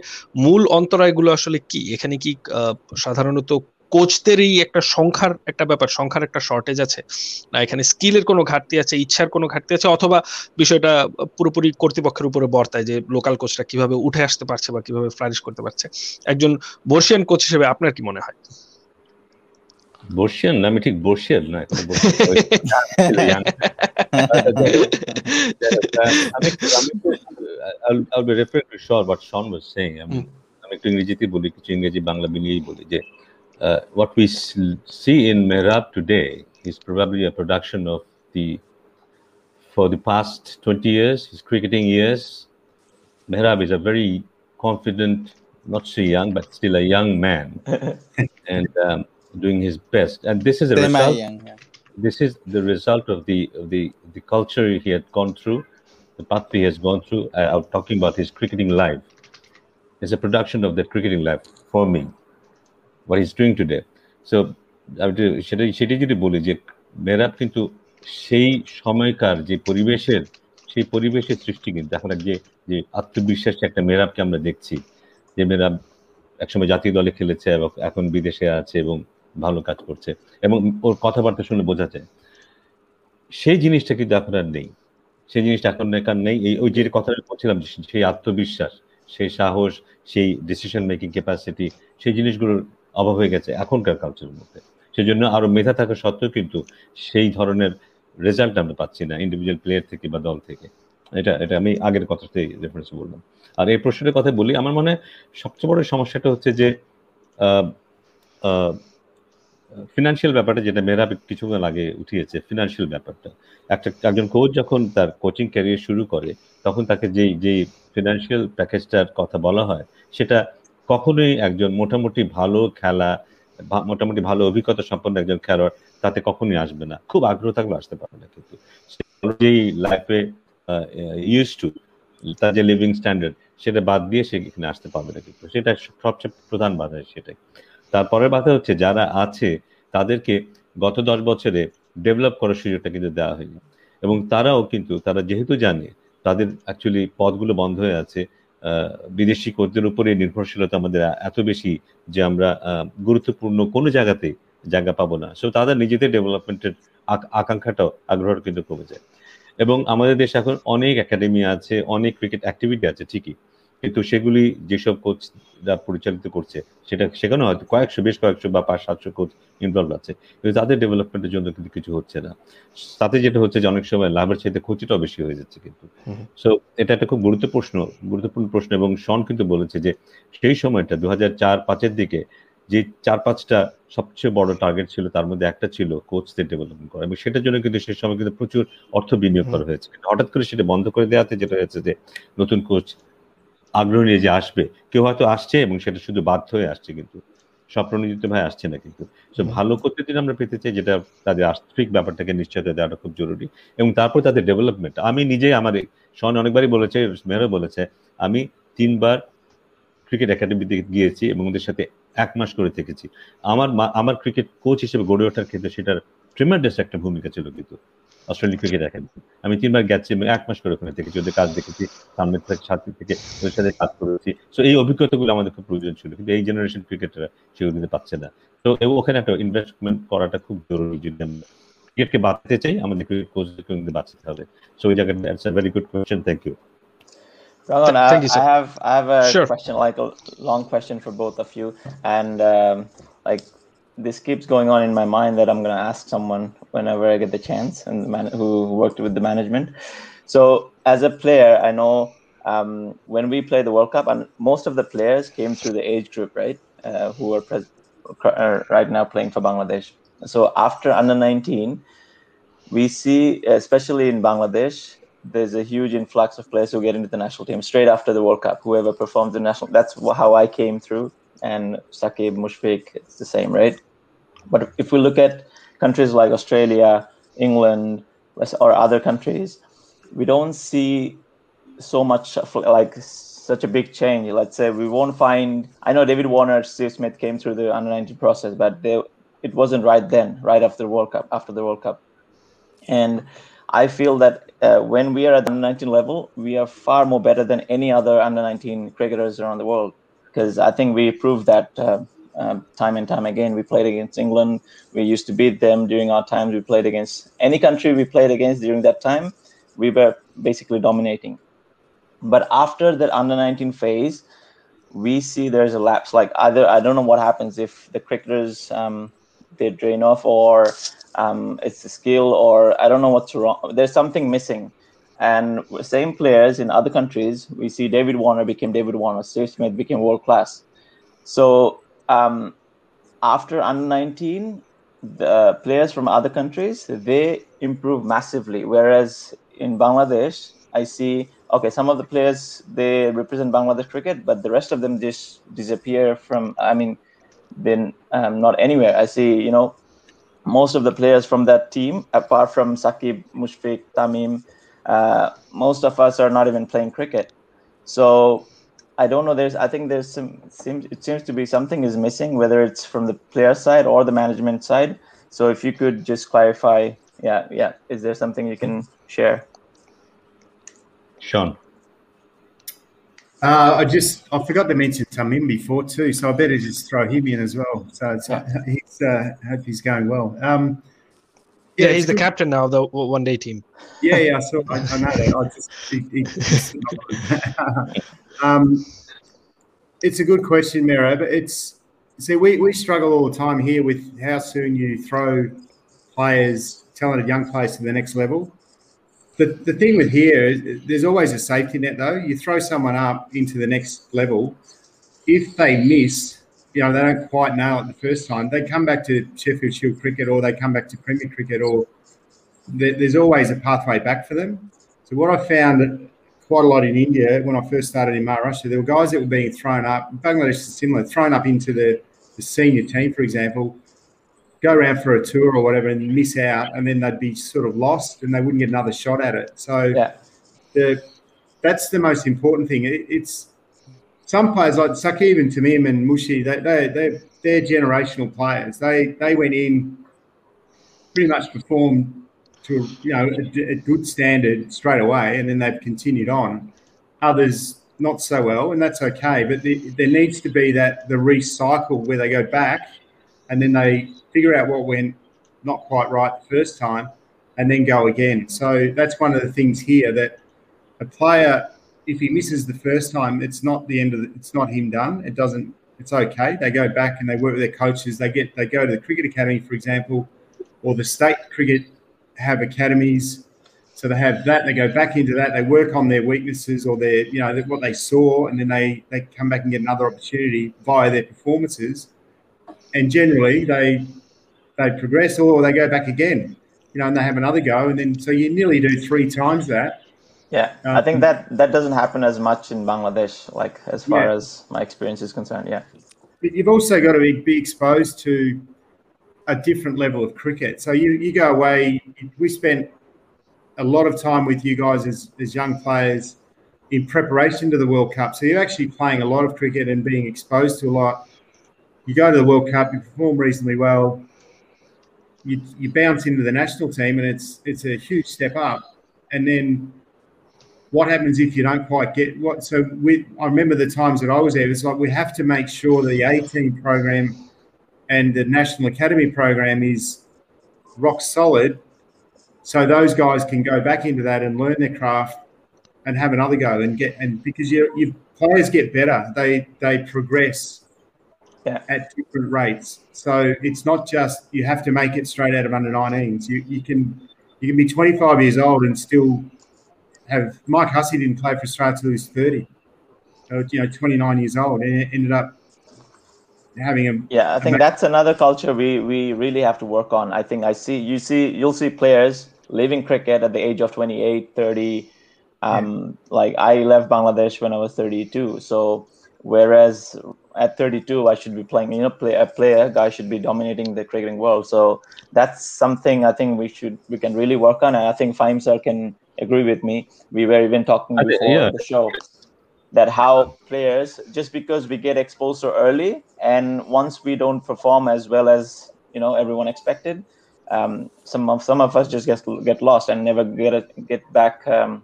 মূল অন্তরায়গুলো আসলে কি? এখানে কি সাধারণত কোচদেরই একটা সংখ্যার একটা ব্যাপার সংখ্যার একটা শর্টেজ আছে। না এখানে স্কিলের কোনো ঘাটতি আছে ইচ্ছার কোনো ঘাটতি আছে অথবা বিষয়টা পুরোপুরি কর্তৃপক্ষের উপরে বর্তায় যে লোকাল কোচরা কীভাবে উঠে আসতে পারছে বা কীভাবে ফ্লারিশ করতে পারছে। একজন বর্ষিয়ান কোচ হিসেবে আপনার কি মনে হয়? বর্ষিয়ান? না আমি ঠিক বর্ষিয়ান না. *laughs* আমি একটু ইংরেজিতে বলি কিছু ইংরেজি বাংলা মিলিয়েই বলি যে uh, what we see in Mehrab today is probably a production of the, for the past 20 years, his cricketing years. Mehrab is a very confident, not so young, but still a young man, *laughs* and um, doing his best. And this is a Semi result. young, yeah. This is the result of the of the the culture he had gone through, the path he has gone through. I, I'm talking about his cricketing life. It's a production of that cricketing life for me. What he's doing today. So, আমি সেটাই সেটাই যদি বলি যে মেরাব কিন্তু সেই সময়কার যে পরিবেশের, সেই পরিবেশের সৃষ্টি কিন্তু, এখন যে যে আত্মবিশ্বাসী একটা মেরাবকে আমরা দেখছি, যে মেরাব একসময় জাতীয় দলে খেলেছে এবং এখন বিদেশে আছে এবং ভালো কাজ করছে এবং ওর কথাবার্তা শুনে বোঝা যায়। সেই জিনিসটা কিন্তু এখন আর নেই। সেই জিনিসটা এখন এখন নেই। এই, ওই যে কথাটা বলছিলাম যে সেই আত্মবিশ্বাস, সেই সাহস, সেই ডিসিশন মেকিং ক্যাপাসিটি সেই জিনিসগুলোর অভাব হয়ে গেছে এখনকার কালচারের মধ্যে। সেই জন্য আরও মেধা থাকা সত্ত্বেও কিন্তু সেই ধরনের রেজাল্ট আমরা পাচ্ছি না ইন্ডিভিজুয়াল প্লেয়ার থেকে বা দল থেকে। এটা এটা আমি আগের কথাতেই রেফারেন্স বললাম। আর এই প্রশ্নের কথা বলি, আমার মনে সবচেয়ে বড় সমস্যাটা হচ্ছে যে ফিনান্সিয়াল ব্যাপারটা যেটা মেয়েরা কিছুক্ষণ আগে উঠিয়েছে ফিনান্সিয়াল ব্যাপারটা। একটা, একজন কোচ যখন তার কোচিং ক্যারিয়ার শুরু করে, তখন তাকে যেই যেই ফিনান্সিয়াল প্যাকেজটার কথা বলা হয়, সেটা কখনোই একজন মোটামুটি ভালো খেলা মোটামুটি ভালো অভিজ্ঞতা সম্পন্ন একজন খেলোয়াড় তাতে কখনোই আসবে না। খুব আগ্রহ থাকলে আসতে পারবে না কিন্তু। যেই লাইফে ইউজ টু তার যে লিভিং স্ট্যান্ডার্ড সেটা বাদ দিয়ে সে এখানে আসতে পারবে না কিন্তু। সেটা সবচেয়ে প্রধান বাধা সেটাই। তারপরের বাধা হচ্ছে যারা আছে, তাদেরকে গত দশ বছরে ডেভেলপ করার সুযোগটা কিন্তু দেওয়া হয়নি। এবং তারাও কিন্তু, তারা যেহেতু জানে, তাদের অ্যাকচুয়ালি পদগুলো বন্ধ হয়ে আছে বিদেশি কোচদের উপরে নির্ভরশীলতা আমাদের এত বেশি যে আমরা গুরুত্বপূর্ণ কোনো জায়গাতে জায়গা পাবো না। সো তাদের নিজেদের ডেভেলপমেন্টের আকাঙ্ক্ষাটাও আগ্রহ কিন্তু কমে যায়। এবং আমাদের দেশে এখন অনেক একাডেমি আছে, অনেক ক্রিকেট অ্যাক্টিভিটি আছে, ঠিকই। কিন্তু সেগুলি যেসব কোচরা পরিচালিত করছে সেটা সেখানে হয়তো কয়েকশো বেশ কয়েকশো বা পাঁচ সাতশো কোচ ইনভলভ আছে। কিন্তু তাদের ডেভেলপমেন্টের জন্য কিন্তু কিছু হচ্ছে না। তাতে যেটা হচ্ছে যে অনেক সময় লাভের চাইতে ক্ষতিটাও বেশি হয়ে যাচ্ছে কিন্তু। সো এটা একটা খুব গুরুত্ব প্রশ্ন গুরুত্বপূর্ণ প্রশ্ন এবং শন কিন্তু বলেছে যে সেই সময়টা দু হাজার চার পাঁচের দিকে যে চার পাঁচটা সবচেয়ে বড় টার্গেট ছিল তার মধ্যে একটা ছিল কোচদের ডেভেলপমেন্ট করা। এবং সেটার জন্য কিন্তু সেই সময় কিন্তু প্রচুর অর্থ বিনিয়োগ করা হয়েছে। হঠাৎ করে সেটা বন্ধ করে দেওয়াতে যেটা হয়েছে যে নতুন কোচ আগ্রহ নিয়ে যে আসবে কেউ হয়তো আসছে এবং সেটা শুধু বাধ্য হয়ে আসছে কিন্তু। স্বপ্রণোদিত ভাই আসছে না কিন্তু। তো ভালো করতে যদি আমরা পেতে চাই যেটা তাদের আর্থিক ব্যাপারটাকে নিশ্চয়তা দেওয়াটা খুব জরুরি এবং তারপর তাদের ডেভেলপমেন্ট আমি নিজে আমার শন অনেকবারই বলেছে মেয়েরও বলেছে আমি তিনবার ক্রিকেট একাডেমিতে গিয়েছি এবং ওদের সাথে এক মাস করে থেকেছি। আমার মা- আমার ক্রিকেট কোচ হিসেবে গড়ে ওঠার ক্ষেত্রে সেটার ট্রিমার্ডাস একটা ভূমিকা ছিল কিন্তু। অস্ট্রেলিয়া ক্রিকেট একাডেমি আমি তিনবার গেছি এবং এক মাস করে ওখানে থেকেছি ওদের কাজ দেখেছি সামনে থেকে ছাত্রী থেকে ওদের সাথে কাজ করেছি। সো এই অভিজ্ঞতাগুলো আমাদের খুব প্রয়োজন ছিল। কিন্তু এই জেনারেশন ক্রিকেটাররা সেগুলো দিতে পারছে না। তো ওখানে একটা ইনভেস্টমেন্ট করাটা খুব জরুরি যদি আমরা ক্রিকেটকে বাঁচতে চাই আমাদের ক্রিকেট কোচদেরকে কিন্তু বাঁচতে হবে। সো ওই জায়গাটা it's a very good question thank you Rangan, Th- I, you. I have I have a Sure. question, like a long question for both of you, and um, like this keeps going on in my mind that I'm gonna ask someone whenever I get the chance, and the man who worked with the management. So as a player, I know um, when we play the World Cup, and most of the players came through the age group, right? Uh, who are pres- uh, right now playing for Bangladesh. So after under 19, we see, especially in Bangladesh, there's a huge influx of players who get into the national team straight after the World Cup. Whoever performs the national, that's how I came through. And Shakib, Mushfiq, it's the same, right? But if we look at countries like Australia, England, or other countries, we don't see so much like such a big change. Let's say we won't find. I know David Warner, Steve Smith came through the under 19 process, but they, it wasn't right then, right after the World Cup. After the World Cup, and I feel that uh, when we are at the under 19 level, we are far more better than any other under 19 cricketers around the world. Because I think we proved that uh, um, time and time again. We played against England. We used to beat them during our times. We played against any country we played against during that time. We were basically dominating. But after that under 19 phase, we see there's a lapse. Like either I don't know what happens if the cricketers um, they drain off or um, it's the skill or I don't know what's wrong. There's something missing. And same players in other countries, we see David Warner became David Warner, Steve Smith became world class. So um, after under 19, the players from other countries they improve massively. Whereas in Bangladesh, I see okay, some of the players they represent Bangladesh cricket, but the rest of them just disappear from. I mean, been um, not anywhere. I see, you know, most of the players from that team, apart from Shakib, Mushfiq, Tamim, uh, most of us are not even playing cricket. So I don't know. There's, I think there's some seems it seems to be something is missing, whether it's from the player side or the management side. So if you could just clarify, yeah, yeah, is there something you can share? Shaun. Uh, I just I forgot to mention Tamim before too, so I better just throw him in as well. So it's, he's uh, hope he's going well. Um, yeah, he's the good. captain now of the one day team. Yeah, yeah, I saw. I, I know that. I just, he, he, um, it's a good question, Mero, but it's see we, we struggle all the time here with how soon you throw players, talented young players to the next level. The, the thing with here is there's always a safety net though. You throw someone up into the next level, if they miss, you know, they don't quite nail it the first time, they come back to Sheffield Shield cricket or they come back to Premier cricket or there's always a pathway back for them. So what I found quite a lot in India when I first started in Maharashtra, there were guys that were being thrown up. Bangladesh is similar, thrown up into the, the senior team, for example, go around for a tour or whatever and miss out, and then they'd be sort of lost and they wouldn't get another shot at it. So yeah. the that's the most important thing. It, it's some players like Shakib and Tamim and Mushi, they, they, they, they're generational players. They they went in, pretty much performed to you know a, a good standard straight away, and then they've continued on. Others not so well, and that's okay. But the, there needs to be that the recycle where they go back, and then they figure out what went not quite right the first time, and then go again. So that's one of the things here that a player, if he misses the first time, it's not the end of the, it's not him done. It doesn't. It's okay. They go back and they work with their coaches. They get they go to the cricket academy, for example, or the state cricket have academies. So they have that. They go back into that. They work on their weaknesses or their you know what they saw, and then they they come back and get another opportunity via their performances. And generally, they they progress or they go back again, you know, and they have another go, and then so you nearly do three times that. Yeah, um, I think that that doesn't happen as much in Bangladesh, like as far yeah. as my experience is concerned. Yeah, but you've also got to be, be exposed to a different level of cricket. So you you go away. We spent a lot of time with you guys as as young players in preparation to the World Cup. So you're actually playing a lot of cricket and being exposed to a lot. You go to the World Cup, you perform reasonably well you, you bounce into the national team and it's it's a huge step up. And then what happens if you don't quite get what? So we, I remember the times that I was there. It's like we have to make sure the A team program and the national academy program is rock solid, so those guys can go back into that and learn their craft and have another go and get and because your your players get better, they they progress yeah. at different rates. So it's not just you have to make it straight out of under 19s. You, you can you can be 25 years old and still have Mike Hussey didn't play for Australia until he was 30. So, you know, 29 years old and ended up having a yeah i think a, that's another culture we we really have to work on. I think i see you see you'll see players leaving cricket at the age of 28 30 um yeah. like i left bangladesh when i was 32 so whereas at 32 i should be playing you know play a player guy should be dominating the cricketing world. So that's something i think we should we can really work on. And i think Fahim sir can agree with me. We were even talking before yeah. the show that how players just because we get exposed so early and once we don't perform as well as you know everyone expected um, some of some of us just get get lost and never get a, get back um,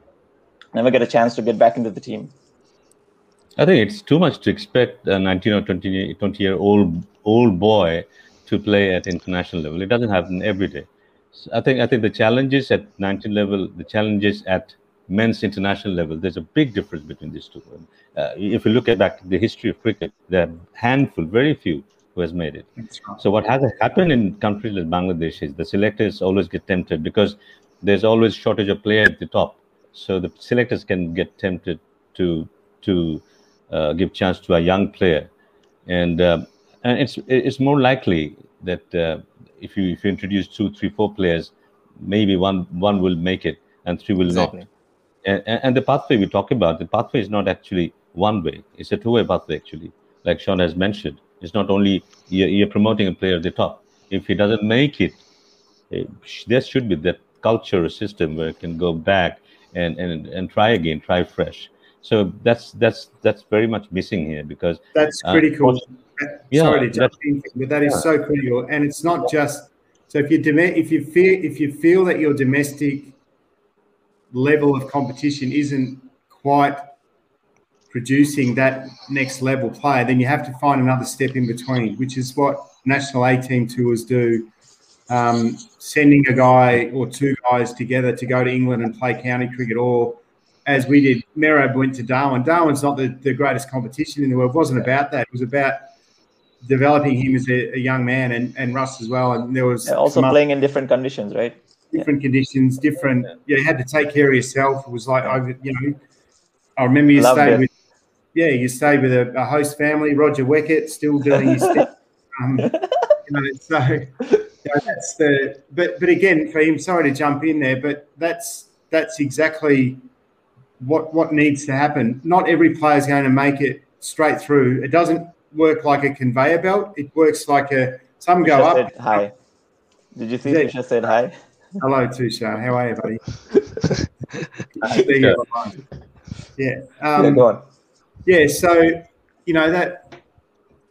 never get a chance to get back into the team I think it's too much to expect a 19 or 20, 20 year old old boy to play at international level. It doesn't happen every day. So I think I think the challenges at 19 level, the challenges at men's international level, there's a big difference between these two. Uh, if you look at back the history of cricket, there are handful, very few who has made it. So what has happened in countries like Bangladesh is the selectors always get tempted because there's always shortage of player at the top. So the selectors can get tempted to to uh, give chance to a young player, and uh, and it's it's more likely that uh, if you if you introduce two, three, four players, maybe one one will make it and three will exactly. not. And, and the pathway we talk about, the pathway is not actually one way; it's a two-way pathway actually. Like Shaun has mentioned, it's not only you're, you're promoting a player at the top. If he doesn't make it, eh, there should be that culture system where it can go back and, and, and try again, try fresh. So that's that's that's very much missing here because that's uh, critical. yeah, Sorry to jump in, but that is yeah. so critical, and it's not just. So if you if you feel if you feel that your domestic level of competition isn't quite producing that next level player, then you have to find another step in between, which is what national A team tours do. Um, sending a guy or two guys together to go to England and play county cricket, or as we did, Mehrab went to Darwin. Darwin's not the, the greatest competition in the world. It wasn't about that. It was about developing him as a, a young man and, and Russ as well. And there was Yeah, also some other playing in different conditions, right? Different conditions, different. Yeah, you had to take care of yourself. It was like over, you know. I remember you Loved stayed it. with, yeah, you stayed with a, a host family, Roger Weckett, still doing his thing. *laughs* Um, you know, so you know, that's the. But but again, for him, sorry to jump in there, but that's that's exactly what what needs to happen. Not every player is going to make it straight through. It doesn't work like a conveyor belt. It works like a. Some go up. said hi. Did you see Yeah. Fisher said hi? Hello, Tusha. How are you, buddy? *laughs* Go. Yeah. yeah, Um, go on. yeah. So, you know, that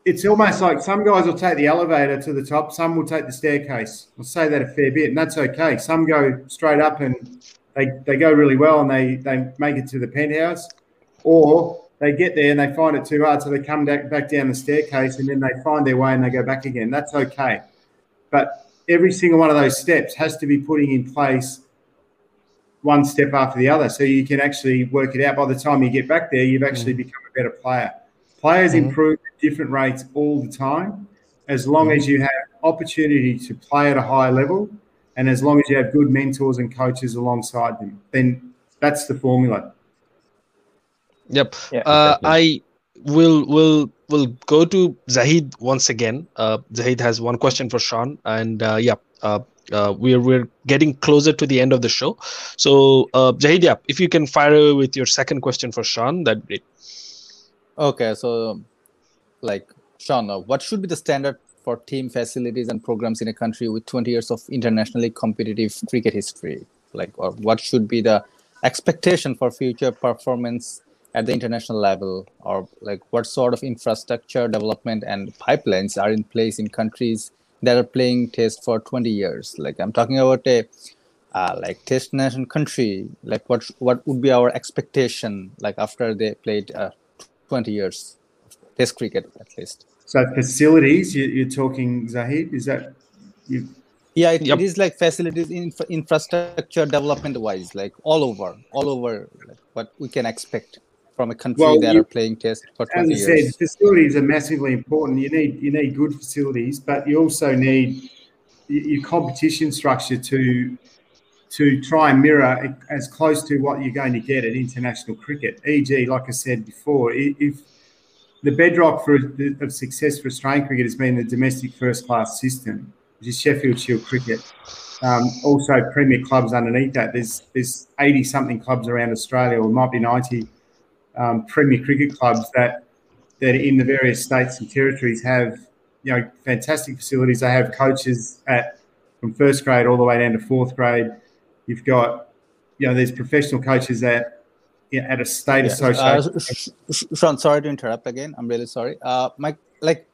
it's almost like some guys will take the elevator to the top, some will take the staircase. I'll say that a fair bit, and that's okay. Some go straight up and they, they go really well and they, they make it to the penthouse, or they get there and they find it too hard, so they come back, back down the staircase and then they find their way and they go back again. That's okay. But every single one of those steps has to be putting in place one step after the other so you can actually work it out. By the time you get back there, you've actually become a better player. Players Mhm. improve at different rates all the time as long as you have opportunity to play at a high level and as long as you have good mentors and coaches alongside them. Then that's the formula. Yep. Yeah, uh. I will will will go to Zahid once again. Uh, Zahid has one question for Shaun, and uh, yeah, uh, uh, we're we're getting closer to the end of the show. So uh, Zahid, yeah, if you can fire away with your second question for Shaun, that'd be great. Okay, so like Shaun, uh, what should be the standard for team facilities and programs in a country with 20 years of internationally competitive cricket history? Like, or what should be the expectation for future performance at the international level, or like what sort of infrastructure development and pipelines are in place in countries that are playing test for 20 years? Like, I'm talking about a uh, like test nation country. Like, what what would be our expectation like after they played uh, 20 years test cricket at least? So facilities, you, you're talking Zahid, is that you? Yeah, it, Yep. it is like facilities infra- infrastructure development wise, like all over, all over, like what we can expect from a country Well, that you- are playing test for 20 As I years. said, facilities are massively important. You need you need good facilities, but you also need your competition structure to to try and mirror as close to what you're going to get at international cricket. E.g., like I said before, if the bedrock for of success for Australian cricket has been the domestic first class system, which is Sheffield Shield cricket. Um, also, premier clubs underneath that. There's there's 80 something clubs around Australia, or it might be 90 um, premier cricket clubs that that in the various states and territories have you know fantastic facilities. They have coaches at from first grade all the way down to fourth grade. You've got you know there's professional coaches at at a state Yeah. association. Uh, Sh- Sh- Shaun, sorry to interrupt again. I'm really sorry. Uh, my like,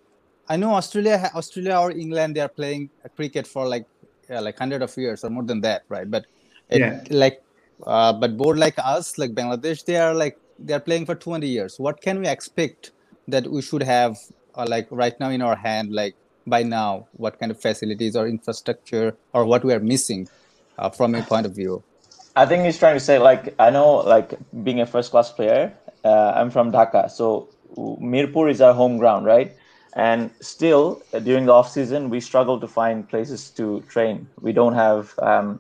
I know Australia, Australia or England, they are playing cricket for like, yeah, like hundred of years or more than that, right? But it, Yeah. like, uh, but board like us, like Bangladesh, they are like they are playing for 20 years. What can we expect that we should have, uh, like right now in our hand, like by now? What kind of facilities or infrastructure or what we are missing uh, from your point of view? I think he's trying to say like I know like being a first class player. Uh, I'm from Dhaka, so Mirpur is our home ground, right? And still uh, during the off season, we struggle to find places to train. We don't have um,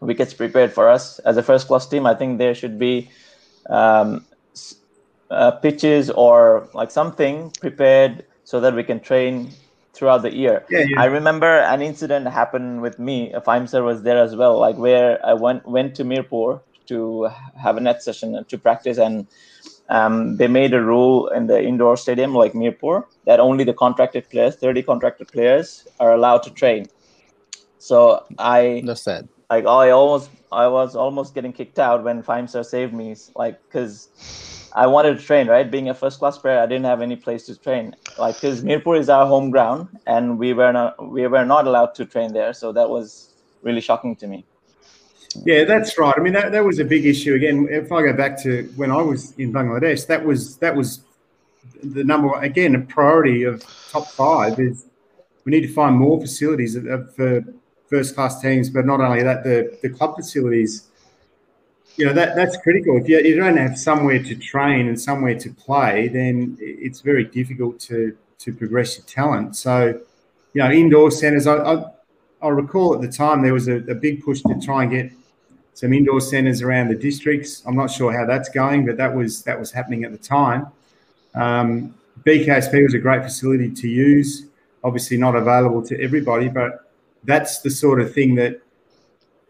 wickets prepared for us as a first class team. I think there should be um, uh, pitches or like something prepared so that we can train throughout the year. Yeah, yeah. I remember an incident happened with me. Fahim sir was there as well, like where I went went to Mirpur to have a net session to practice, and um, they made a rule in the indoor stadium like Mirpur that only the contracted players, 30 contracted players, are allowed to train. So I That's sad. like I almost I was almost getting kicked out when Fahim sir saved me, like because I wanted to train. Right, being a first class player, I didn't have any place to train. Like because Mirpur is our home ground, and we were not we were not allowed to train there. So that was really shocking to me. Yeah, that's right. I mean, that, that was a big issue. Again, if I go back to when I was in Bangladesh, that was that was the number one, again a priority of top five is we need to find more facilities of- for first class teams, but not only that, the the club facilities. You know that that's critical. If you, you don't have somewhere to train and somewhere to play, then it's very difficult to to progress your talent. So, you know, indoor centres. I, I I recall at the time there was a, a big push to try and get some indoor centres around the districts. I'm not sure how that's going, but that was that was happening at the time. Um, BKSP was a great facility to use. Obviously, not available to everybody, but that's the sort of thing that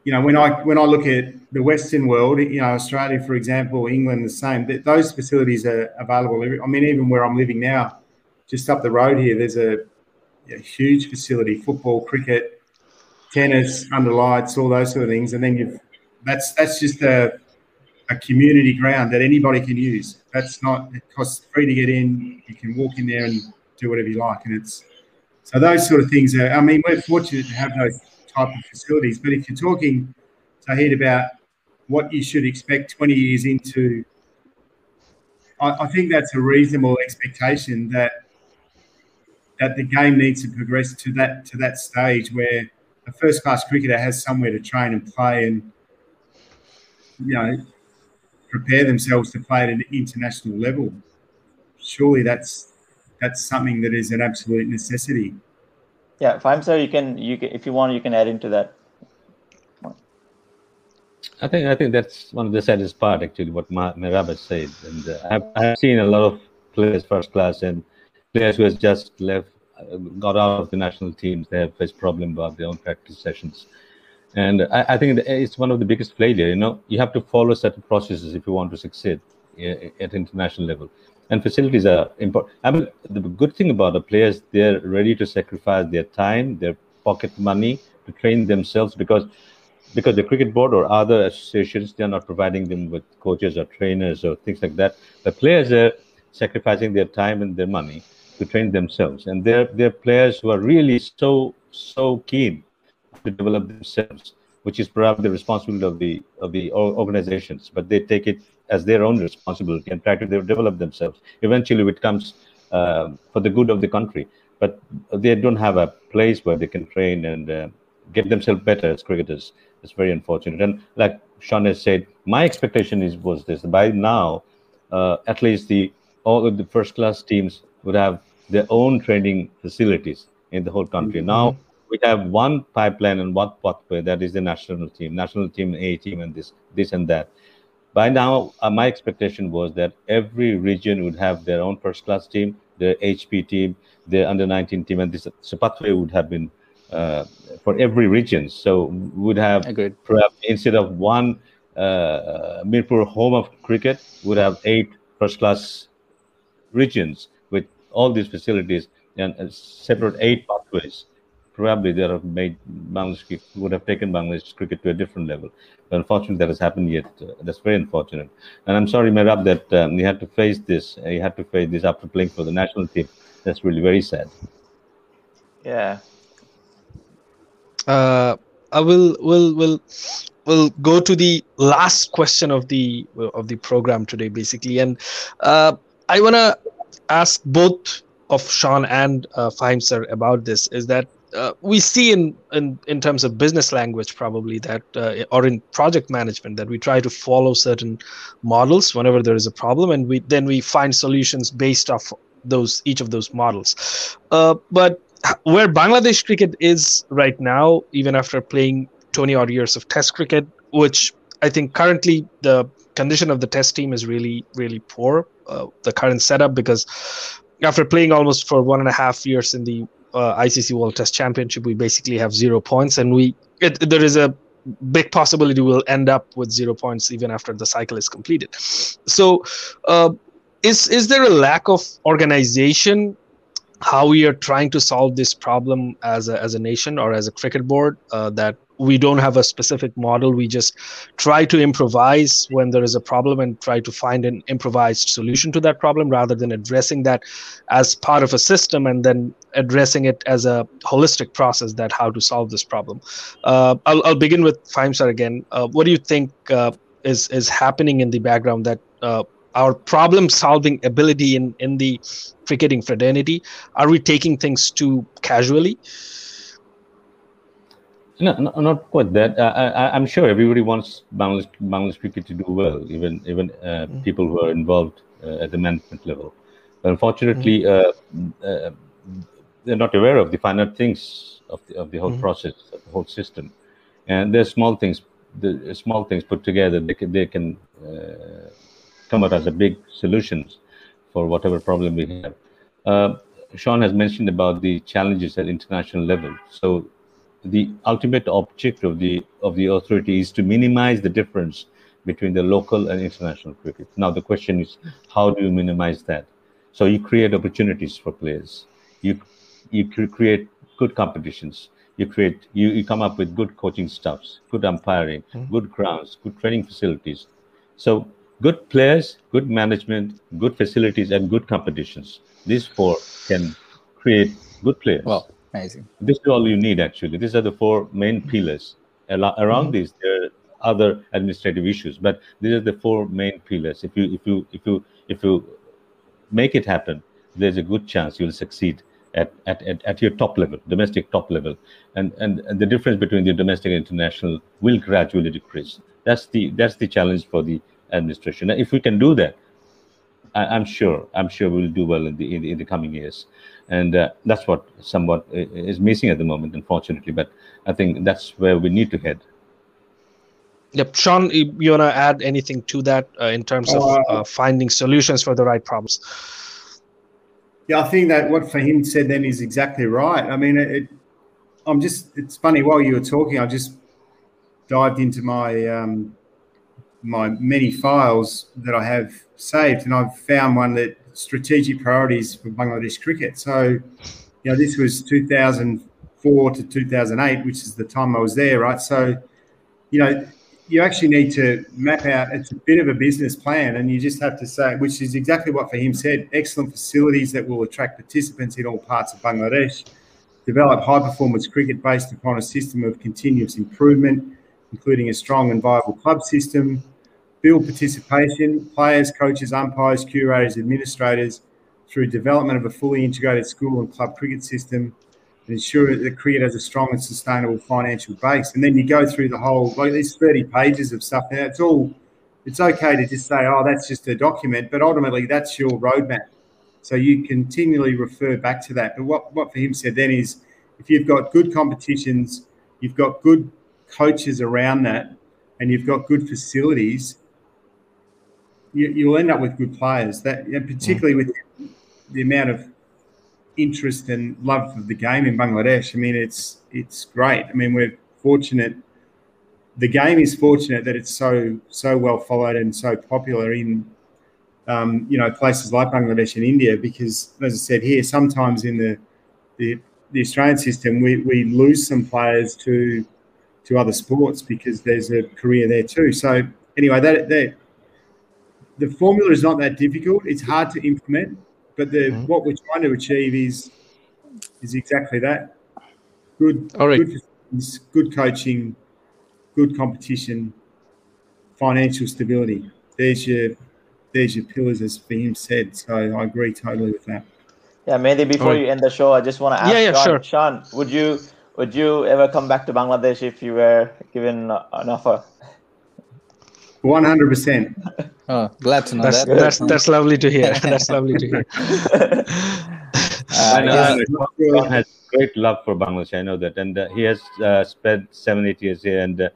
you know when I when I look at the Western world, you know Australia, for example, England, the same. Those facilities are available. I mean, even where I'm living now, just up the road here, there's a, a huge facility: football, cricket, tennis, under lights, all those sort of things. And then you've that's that's just a a community ground that anybody can use. That's not it costs free to get in. You can walk in there and do whatever you like, and it's so those sort of things are. I mean, we're fortunate to have those type of facilities. But if you're talking, Zahid, about what you should expect 20 years into, I, I think that's a reasonable expectation that that the game needs to progress to that to that stage where a first class cricketer has somewhere to train and play and you know prepare themselves to play at an international level. Surely that's that's something that is an absolute necessity. Yeah, if I'm sorry, you can you can if you want you can add into that. I think I think that's one of the saddest part actually what has said, and uh, I've, I've seen a lot of players first class and players who has just left, uh, got out of the national teams. They have faced problem about their own practice sessions, and I, I think it's one of the biggest failure. You know, you have to follow certain processes if you want to succeed at international level, and facilities are important. I mean, the good thing about the players, they're ready to sacrifice their time, their pocket money to train themselves because because the cricket board or other associations they are not providing them with coaches or trainers or things like that. The players are sacrificing their time and their money to train themselves. And they're they're players who are really so so keen to develop themselves which is perhaps the responsibility of the of the organizations. But they take it as their own responsibility and try to develop themselves. Eventually it comes uh, for the good of the country. But they don't have a place where they can train and uh, get themselves better as cricketers it's very unfortunate. And like Shaun has said, my expectation is was this: by now, uh, at least the all of the first class teams would have their own training facilities in the whole country. Now we have one pipeline and one pathway that is the national team, national team, A team, and this, this and that. By now, uh, my expectation was that every region would have their own first class team, their HP team, their under 19 team, and this so pathway would have been uh, for every region. So we would have Agreed. perhaps instead of one uh, Mirpur home of cricket, would have eight first class regions with all these facilities and uh, separate eight pathways. Probably they have made Bangladesh would have taken Bangladesh cricket to a different level. But unfortunately, that has happened yet. Uh, that's very unfortunate. And I'm sorry, Mehrab, that um, you had to face this. Uh, you had to face this after playing for the national team. That's really very sad. Yeah. Uh, I will will will will go to the last question of the of the program today, basically, and uh, I want to ask both of Shaun and uh, Fahim sir about this. Is that uh, we see in, in in terms of business language probably that uh, or in project management that we try to follow certain models whenever there is a problem, and we then we find solutions based off those each of those models. Uh, but where Bangladesh cricket is right now, even after playing 20 odd years of Test cricket, which I think currently the condition of the Test team is really, really poor, uh, the current setup, because after playing almost for one and a half years in the uh, ICC World Test Championship, we basically have zero points, and we it, there is a big possibility we'll end up with zero points even after the cycle is completed. So, uh, is is there a lack of organization how we are trying to solve this problem as a, as a nation or as a cricket board uh, that we don't have a specific model. We just try to improvise when there is a problem and try to find an improvised solution to that problem rather than addressing that as part of a system and then addressing it as a holistic process that how to solve this problem. Uh, I'll, I'll begin with Fahim again. Uh, what do you think uh, is is happening in the background that uh, our problem solving ability in in the cricketing fraternity are we taking things too casually no, no, not quite that. Uh, I, am sure everybody wants Bangladesh, Bangladesh cricket to do well, even even uh, mm. people who are involved uh, at the management level. But unfortunately, mm. they're not aware of the finer things of the, of the whole mm. process, of the whole system. And there's small things, the small things put together, they can, they can come out as a big solutions for whatever problem we have. Uh, Shaun has mentioned about the challenges at international level. So the ultimate objective of the of the authority is to minimize the difference between the local and international cricket. Now the question is, how do you minimize that? So you create opportunities for players. You you create good competitions. You create you, you come up with good coaching staffs, good umpiring, mm-hmm. good grounds, good training facilities. So good players, good management, good facilities, and good competitions. These four can create good players. Well, amazing. This is all you need, actually. These are the four main pillars. Around mm-hmm. these, there are other administrative issues, but these are the four main pillars. If you if you if you if you make it happen, there's a good chance you'll succeed at, at, at, at your top level, domestic top level. And, and, and the difference between the domestic and international will gradually decrease. That's the that's the challenge for the administration. Now, if we can do that, I, am sure I'm sure we'll do well in the in the, in the coming years, and uh, that's what somewhat is missing at the moment, unfortunately. But I think that's where we need to head. Yep, Shaun, you want to add anything to that uh, in terms of uh, uh, finding solutions for the right problems? Yeah, I think that what Fahim said then is exactly right. I mean, it, it, I'm just, it's funny, while you were talking, I just dived into my um, my many files that I have saved, and I've found one that strategic priorities for Bangladesh cricket. So, you know, this was 2004 to 2008, which is the time I was there, right? So, you know, you actually need to map out. It's a bit of a business plan, and you just have to say, which is exactly what Fahim said: excellent facilities that will attract participants in all parts of Bangladesh. Develop high performance cricket based upon a system of continuous improvement including a strong and viable club system, build participation, players, coaches, umpires, curators, administrators through development of a fully integrated school and club cricket system, and ensure that cricket has a strong and sustainable financial base. And then you go through the whole, like these 30 pages of stuff. Now, it's all, it's okay to just say, oh, that's just a document, but ultimately that's your roadmap. So you continually refer back to that. But what, what Fahim said then is if you've got good competitions, you've got good coaches around that, and you've got good facilities, you, will end up with good players. That particularly with the amount of interest and love of the game in Bangladesh. I mean, it's it's great. I mean, we're fortunate. The game is fortunate that it's so so well followed and so popular in um, you know places like Bangladesh and India. Because as I said here, sometimes in the the, the Australian system, we, we lose some players to to other sports because there's a career there too. So anyway, that, that the formula is not that difficult. It's hard to implement, but the mm-hmm. what we're trying to achieve is is exactly that. Good, All right. good, good coaching, good competition, financial stability. There's your there's your pillars, as Fahim said. So I agree totally with that. Yeah, maybe before right. you end the show, I just want to ask yeah, yeah, Shaun, sure. Shaun, would you would you ever come back to Bangladesh if you were given an offer? One hundred percent. *laughs* Oh, glad to know that's, that. That's that's lovely to hear. *laughs* that's lovely to hear. I *laughs* Uh, uh, has great love for Bangladesh. I know that, and uh, he has uh, spent seven, eight years here, and uh,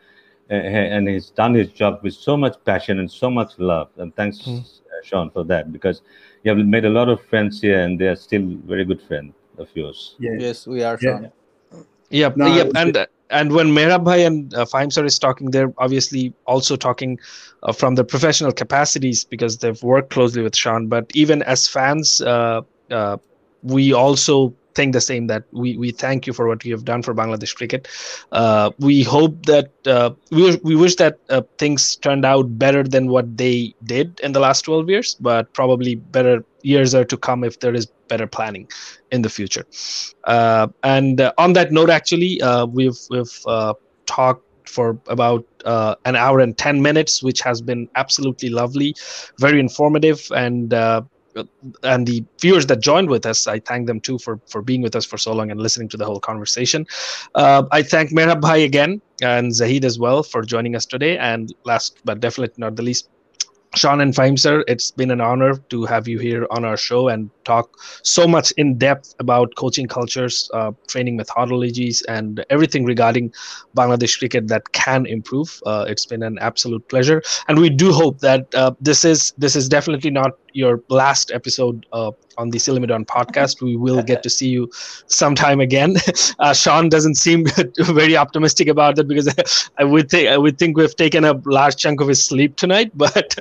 and he's done his job with so much passion and so much love. And thanks, mm. Shaun, for that, because you have made a lot of friends here, and they are still very good friends of yours. Yeah. Yes, we are, Shaun. Yeah. Yep, no, yep, and and when Mehrab Bhai and uh, Fahim sir is talking, they're obviously also talking uh, from their professional capacities because they've worked closely with Shaun. But even as fans, uh, uh, we also think the same that we, we thank you for what you have done for Bangladesh cricket. Uh, we hope that uh, we, we wish that uh, things turned out better than what they did in the last 12 years, but probably better years are to come if there is better planning in the future. Uh, and uh, on that note, actually, uh, we've we've talked for about uh, an hour and 10 minutes which has been absolutely lovely very informative and uh, and the viewers that joined with us, I thank them too for for being with us for so long and listening to the whole conversation. Uh, I thank Mehrab Bhai again and Zahid as well for joining us today. And last but definitely not the least, Shaun and Fahim sir, it's been an honor to have you here on our show and talk so much in depth about coaching cultures, uh, training methodologies, and everything regarding Bangladesh cricket that can improve. Uh, it's been an absolute pleasure, and we do hope that uh, this is this is definitely not your last episode uh, on the Silimidon podcast. We will get to see you sometime again. *laughs* Uh, Shaun doesn't seem *laughs* very optimistic about that because *laughs* I would think I would think we've taken a large chunk of his sleep tonight. But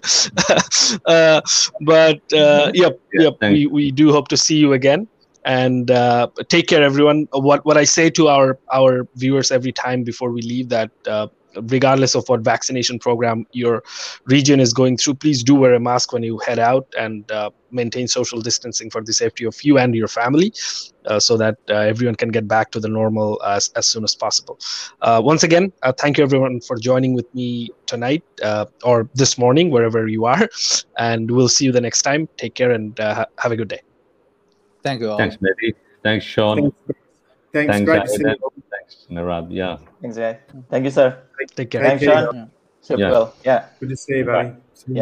uh, but uh, yep, Yeah, yep, thanks. we, we do hope to see you again. And uh, take care, everyone. What what I say to our our viewers every time before we leave that. Uh, regardless of what vaccination program your region is going through please do wear a mask when you head out and uh, maintain social distancing for the safety of you and your family uh, so that uh, everyone can get back to the normal as, as soon as possible uh, once again uh, thank you everyone for joining with me tonight uh, or this morning wherever you are and we'll see you the next time take care and uh, ha- have a good day Thank you all. Thanks, Mehdi. Thanks, Shaun. Thanks. Thanks, Great to see Zahid. you. Thanks, Narab. Yeah. Exactly. Thank you, sir. take care Thank Thanks, you. Shaun. Yeah. Super Yeah. well. Yeah. Good to see you, buddy. See you